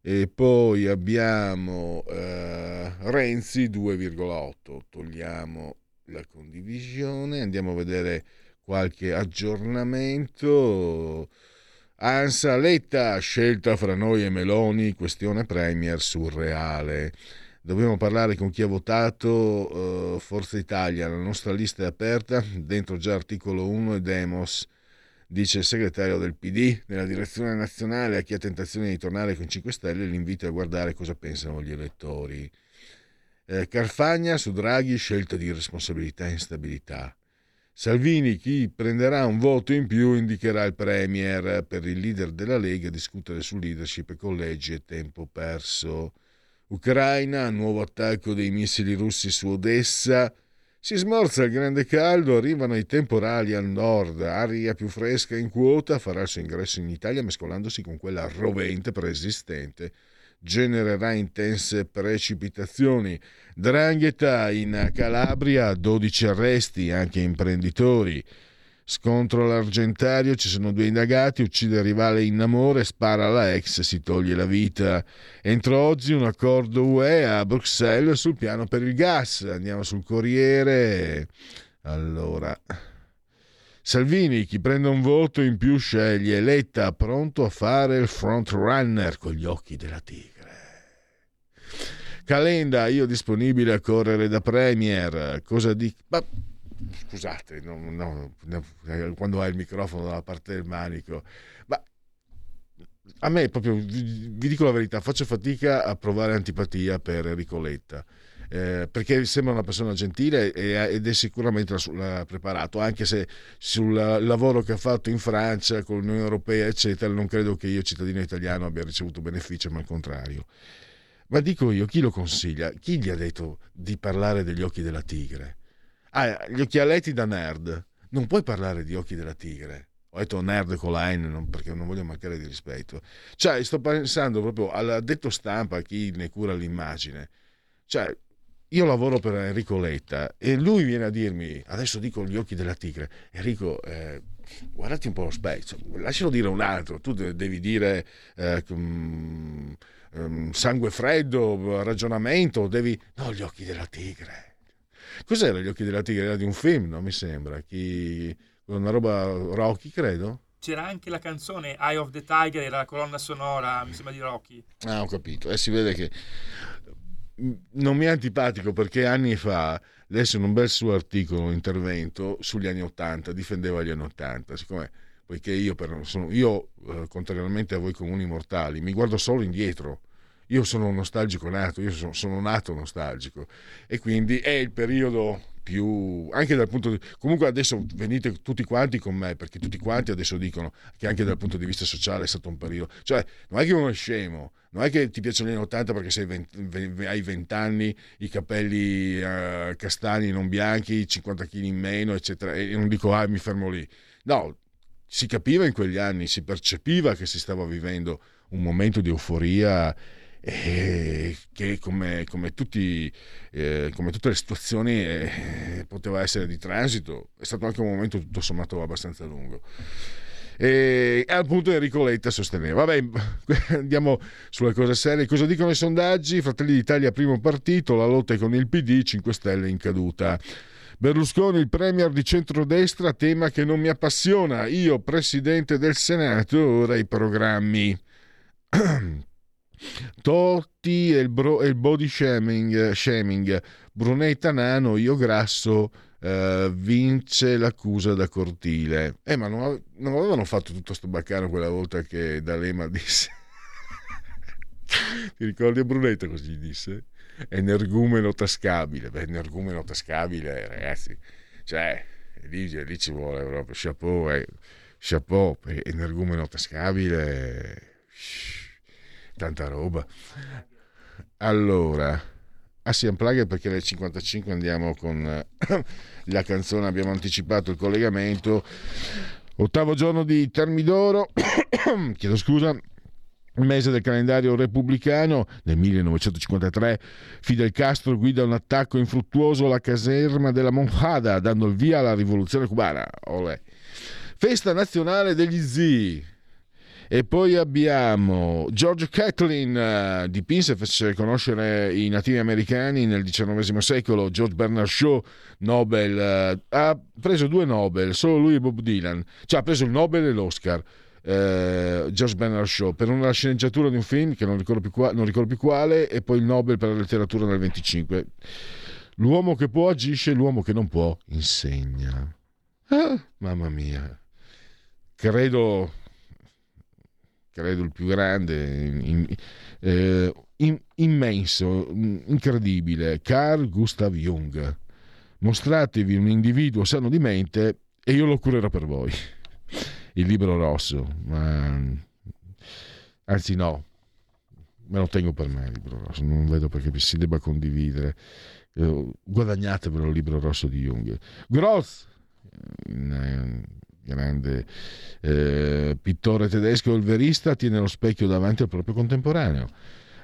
e poi abbiamo eh, Renzi 2,8. Togliamo la condivisione, andiamo a vedere qualche aggiornamento. Ansa Letta, scelta fra noi e Meloni, questione Premier surreale dobbiamo parlare con chi ha votato uh, Forza Italia, la nostra lista è aperta, dentro già articolo 1 e Demos, dice il segretario del PD, nella direzione nazionale a chi ha tentazione di tornare con 5 Stelle l'invito a guardare cosa pensano gli elettori. Eh, Carfagna su Draghi, scelta di responsabilità e instabilità. Salvini, chi prenderà un voto in più, indicherà il Premier per il leader della Lega discutere su leadership e collegi e tempo perso. Ucraina, nuovo attacco dei missili russi su Odessa. Si smorza il grande caldo, arrivano i temporali al nord, aria più fresca in quota, farà il suo ingresso in Italia mescolandosi con quella rovente preesistente. Genererà intense precipitazioni. Drangheta in Calabria, 12 arresti, anche imprenditori. Scontro all'Argentario, ci sono due indagati, uccide il rivale in amore, spara alla ex, si toglie la vita. Entro oggi un accordo UE a Bruxelles sul piano per il gas. Andiamo sul Corriere. Allora, Salvini, chi prende un voto in più sceglie Letta, pronto a fare il front runner con gli occhi della tigre. Calenda, io disponibile a correre da Premier. Cosa dico? Scusate, no, no, no, quando hai il microfono dalla parte del manico, ma a me proprio, vi, vi dico la verità, faccio fatica a provare antipatia per Enrico Letta. Eh, perché sembra una persona gentile ed è sicuramente preparato, anche se sul lavoro che ha fatto in Francia con l'Unione Europea, eccetera, non credo che io, cittadino italiano, abbia ricevuto beneficio, ma al contrario. Ma dico io, chi lo consiglia? Chi gli ha detto di parlare degli occhi della tigre? Ah, gli occhialetti da nerd. Non puoi parlare di occhi della tigre. Ho detto nerd con la N non, perché non voglio mancare di rispetto. Cioè, sto pensando proprio al detto stampa, a chi ne cura l'immagine. Cioè, io lavoro per Enrico Letta e lui viene a dirmi, adesso dico gli occhi della tigre, Enrico, eh, guardati un po' lo specchio, lascialo dire un altro, tu devi dire eh, um, um, sangue freddo, ragionamento, devi... No, gli occhi della tigre. Cos'era Gli occhi della tigre? Era di un film, no? Mi sembra. Chi... Una roba Rocky, credo. C'era anche la canzone Eye of the Tiger, era la colonna sonora, mi sembra di Rocky. Ah, ho capito. E eh, si vede che non mi è antipatico perché anni fa lesse un bel suo articolo, un intervento sugli anni Ottanta, difendeva gli anni Ottanta, siccome poiché io, per, sono, io eh, contrariamente a voi comuni mortali, mi guardo solo indietro io sono nostalgico nato, io sono, sono nato nostalgico. E quindi è il periodo più anche dal punto di comunque adesso venite tutti quanti con me perché tutti quanti adesso dicono che anche dal punto di vista sociale è stato un periodo cioè non è che uno è scemo non è che ti piacciono gli anni 80 perché sei 20, hai 20 anni i capelli uh, castani non bianchi 50 kg in meno eccetera e non dico ah mi fermo lì no si capiva in quegli anni, si percepiva che si stava vivendo un momento di euforia eh, che come, come, tutti, eh, come, tutte le situazioni eh, poteva essere di transito, è stato anche un momento tutto sommato abbastanza lungo. E al punto Enrico Letta sosteneva. Vabbè, andiamo sulle cose serie. Cosa dicono i sondaggi? Fratelli d'Italia primo partito, la lotta è con il PD, 5 Stelle in caduta. Berlusconi, il premier di centrodestra, tema che non mi appassiona. Io, presidente del Senato, ora i programmi. Totti e il, bro, e il body shaming, shaming, Brunetta Nano, io grasso, uh, vince l'accusa da cortile. Eh, ma non, non avevano fatto tutto sto baccano quella volta che D'Alema disse... Ti ricordi a Brunetta così disse? energumeno tascabile. Beh, energumeno tascabile, ragazzi, cioè, lì, lì ci vuole proprio chapeau, eh. chapeau, energumeno tascabile, tanta roba. Allora, ah sì, unplug perché alle 55 andiamo con la canzone, abbiamo anticipato il collegamento. Ottavo giorno di Termidoro, chiedo scusa, mese del calendario repubblicano, nel 1953 Fidel Castro guida un attacco infruttuoso alla caserma della Monjada, dando il via alla rivoluzione cubana. Olè. Festa nazionale degli zii. E poi abbiamo George Catlin, uh, dipinse e fece conoscere i nativi americani nel XIX secolo. George Bernard Shaw, Nobel, uh, ha preso due Nobel, solo lui e Bob Dylan. Cioè ha preso il Nobel e l'Oscar eh, George Bernard Shaw per una sceneggiatura di un film che non ricordo, più qua, non ricordo più quale e poi il Nobel per la letteratura nel 25 l'uomo che può agisce l'uomo che non può insegna ah, mamma mia credo credo il più grande in, eh, in, immenso incredibile Carl Gustav Jung mostratevi un individuo sano di mente e io lo curerò per voi il libro rosso, ma... anzi no, me lo tengo per me il libro rosso, non vedo perché si debba condividere. Eh, guadagnatevelo il libro rosso di Jung. Groth, eh, grande eh, pittore tedesco il verista, tiene lo specchio davanti al proprio contemporaneo.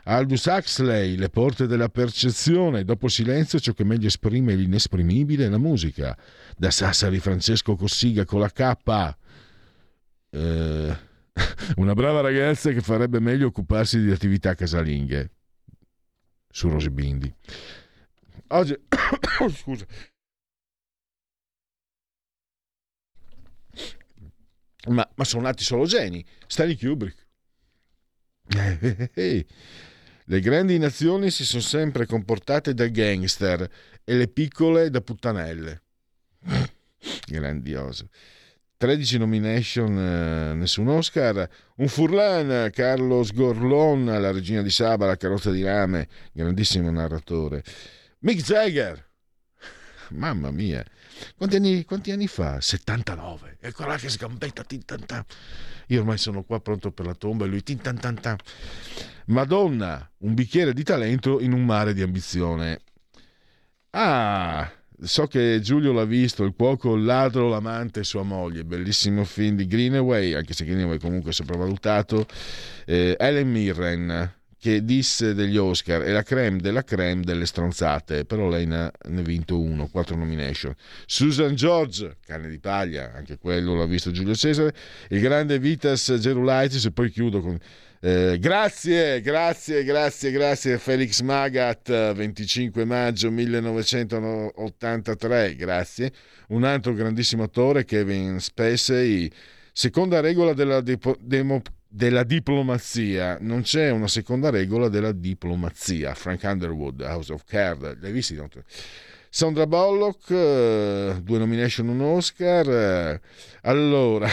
Aldous Huxley, Le porte della percezione, dopo silenzio ciò che meglio esprime l'inesprimibile è la musica. Da Sassari Francesco Cossiga con la K, eh, una brava ragazza che farebbe meglio occuparsi di attività casalinghe su Rosy Bindi. Oggi, scusa. Ma, ma, sono nati solo geni. Stanley Kubrick. Eh, eh, eh. Le grandi nazioni si sono sempre comportate da gangster e le piccole da puttanelle. Grandioso. 13 nomination, nessun Oscar. Un Furlan, Carlos Gorlon, la regina di Saba, la carrozza di rame, grandissimo narratore. Mick Jagger, mamma mia, quanti anni, quanti anni fa? 79, e là che sgambetta, tintantà. Io ormai sono qua pronto per la tomba e lui tintantantà. Madonna, un bicchiere di talento in un mare di ambizione. Ah, So che Giulio l'ha visto, il cuoco, il ladro, l'amante e sua moglie, bellissimo film di Greenaway, anche se Greenaway comunque è sopravvalutato. Eh, Ellen Mirren, che disse degli Oscar, è la creme della creme delle stronzate, però lei ne ha vinto uno, quattro nomination. Susan George, carne di paglia, anche quello l'ha visto Giulio Cesare. Il grande Vitas Gerulaitis, e poi chiudo con eh, grazie, grazie, grazie, grazie Felix Magat, 25 maggio 1983, grazie. Un altro grandissimo attore, Kevin Spacey. Seconda regola della, depo, demo, della diplomazia, non c'è una seconda regola della diplomazia. Frank Underwood, House of Cards, l'hai visto? Sandra Bullock, uh, due nomination, un Oscar. Uh, allora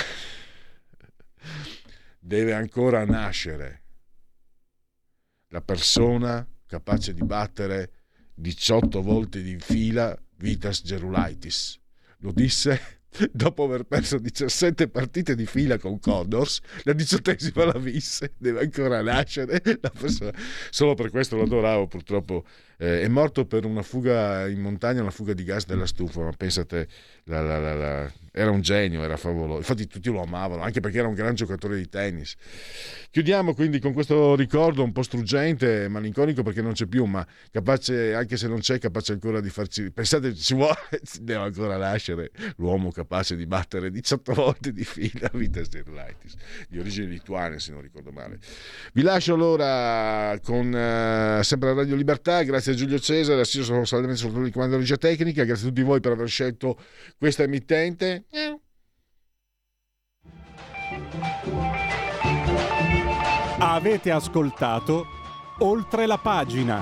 deve ancora nascere la persona capace di battere 18 volte di fila Vitas Gerulaitis. Lo disse dopo aver perso 17 partite di fila con Condors, la diciottesima la visse, deve ancora nascere. Solo per questo lo adoravo, purtroppo eh, è morto per una fuga in montagna, una fuga di gas della stufa, ma pensate, la, la, la, era un genio, era favoloso. Infatti tutti lo amavano, anche perché era un gran giocatore di tennis. Chiudiamo quindi con questo ricordo un po' struggente, malinconico perché non c'è più, ma capace, anche se non c'è, capace ancora di farci... Pensate, ci vuole, deve ancora nascere l'uomo capace di battere 18 volte di fila Vita Sterlaitis, di origine lituania se non ricordo male. Vi lascio allora con uh, sempre Radio Libertà, grazie a Giulio Cesare, assiso sono saldamente sul di comando di regia tecnica, grazie a tutti voi per aver scelto questa emittente. Avete ascoltato oltre la pagina.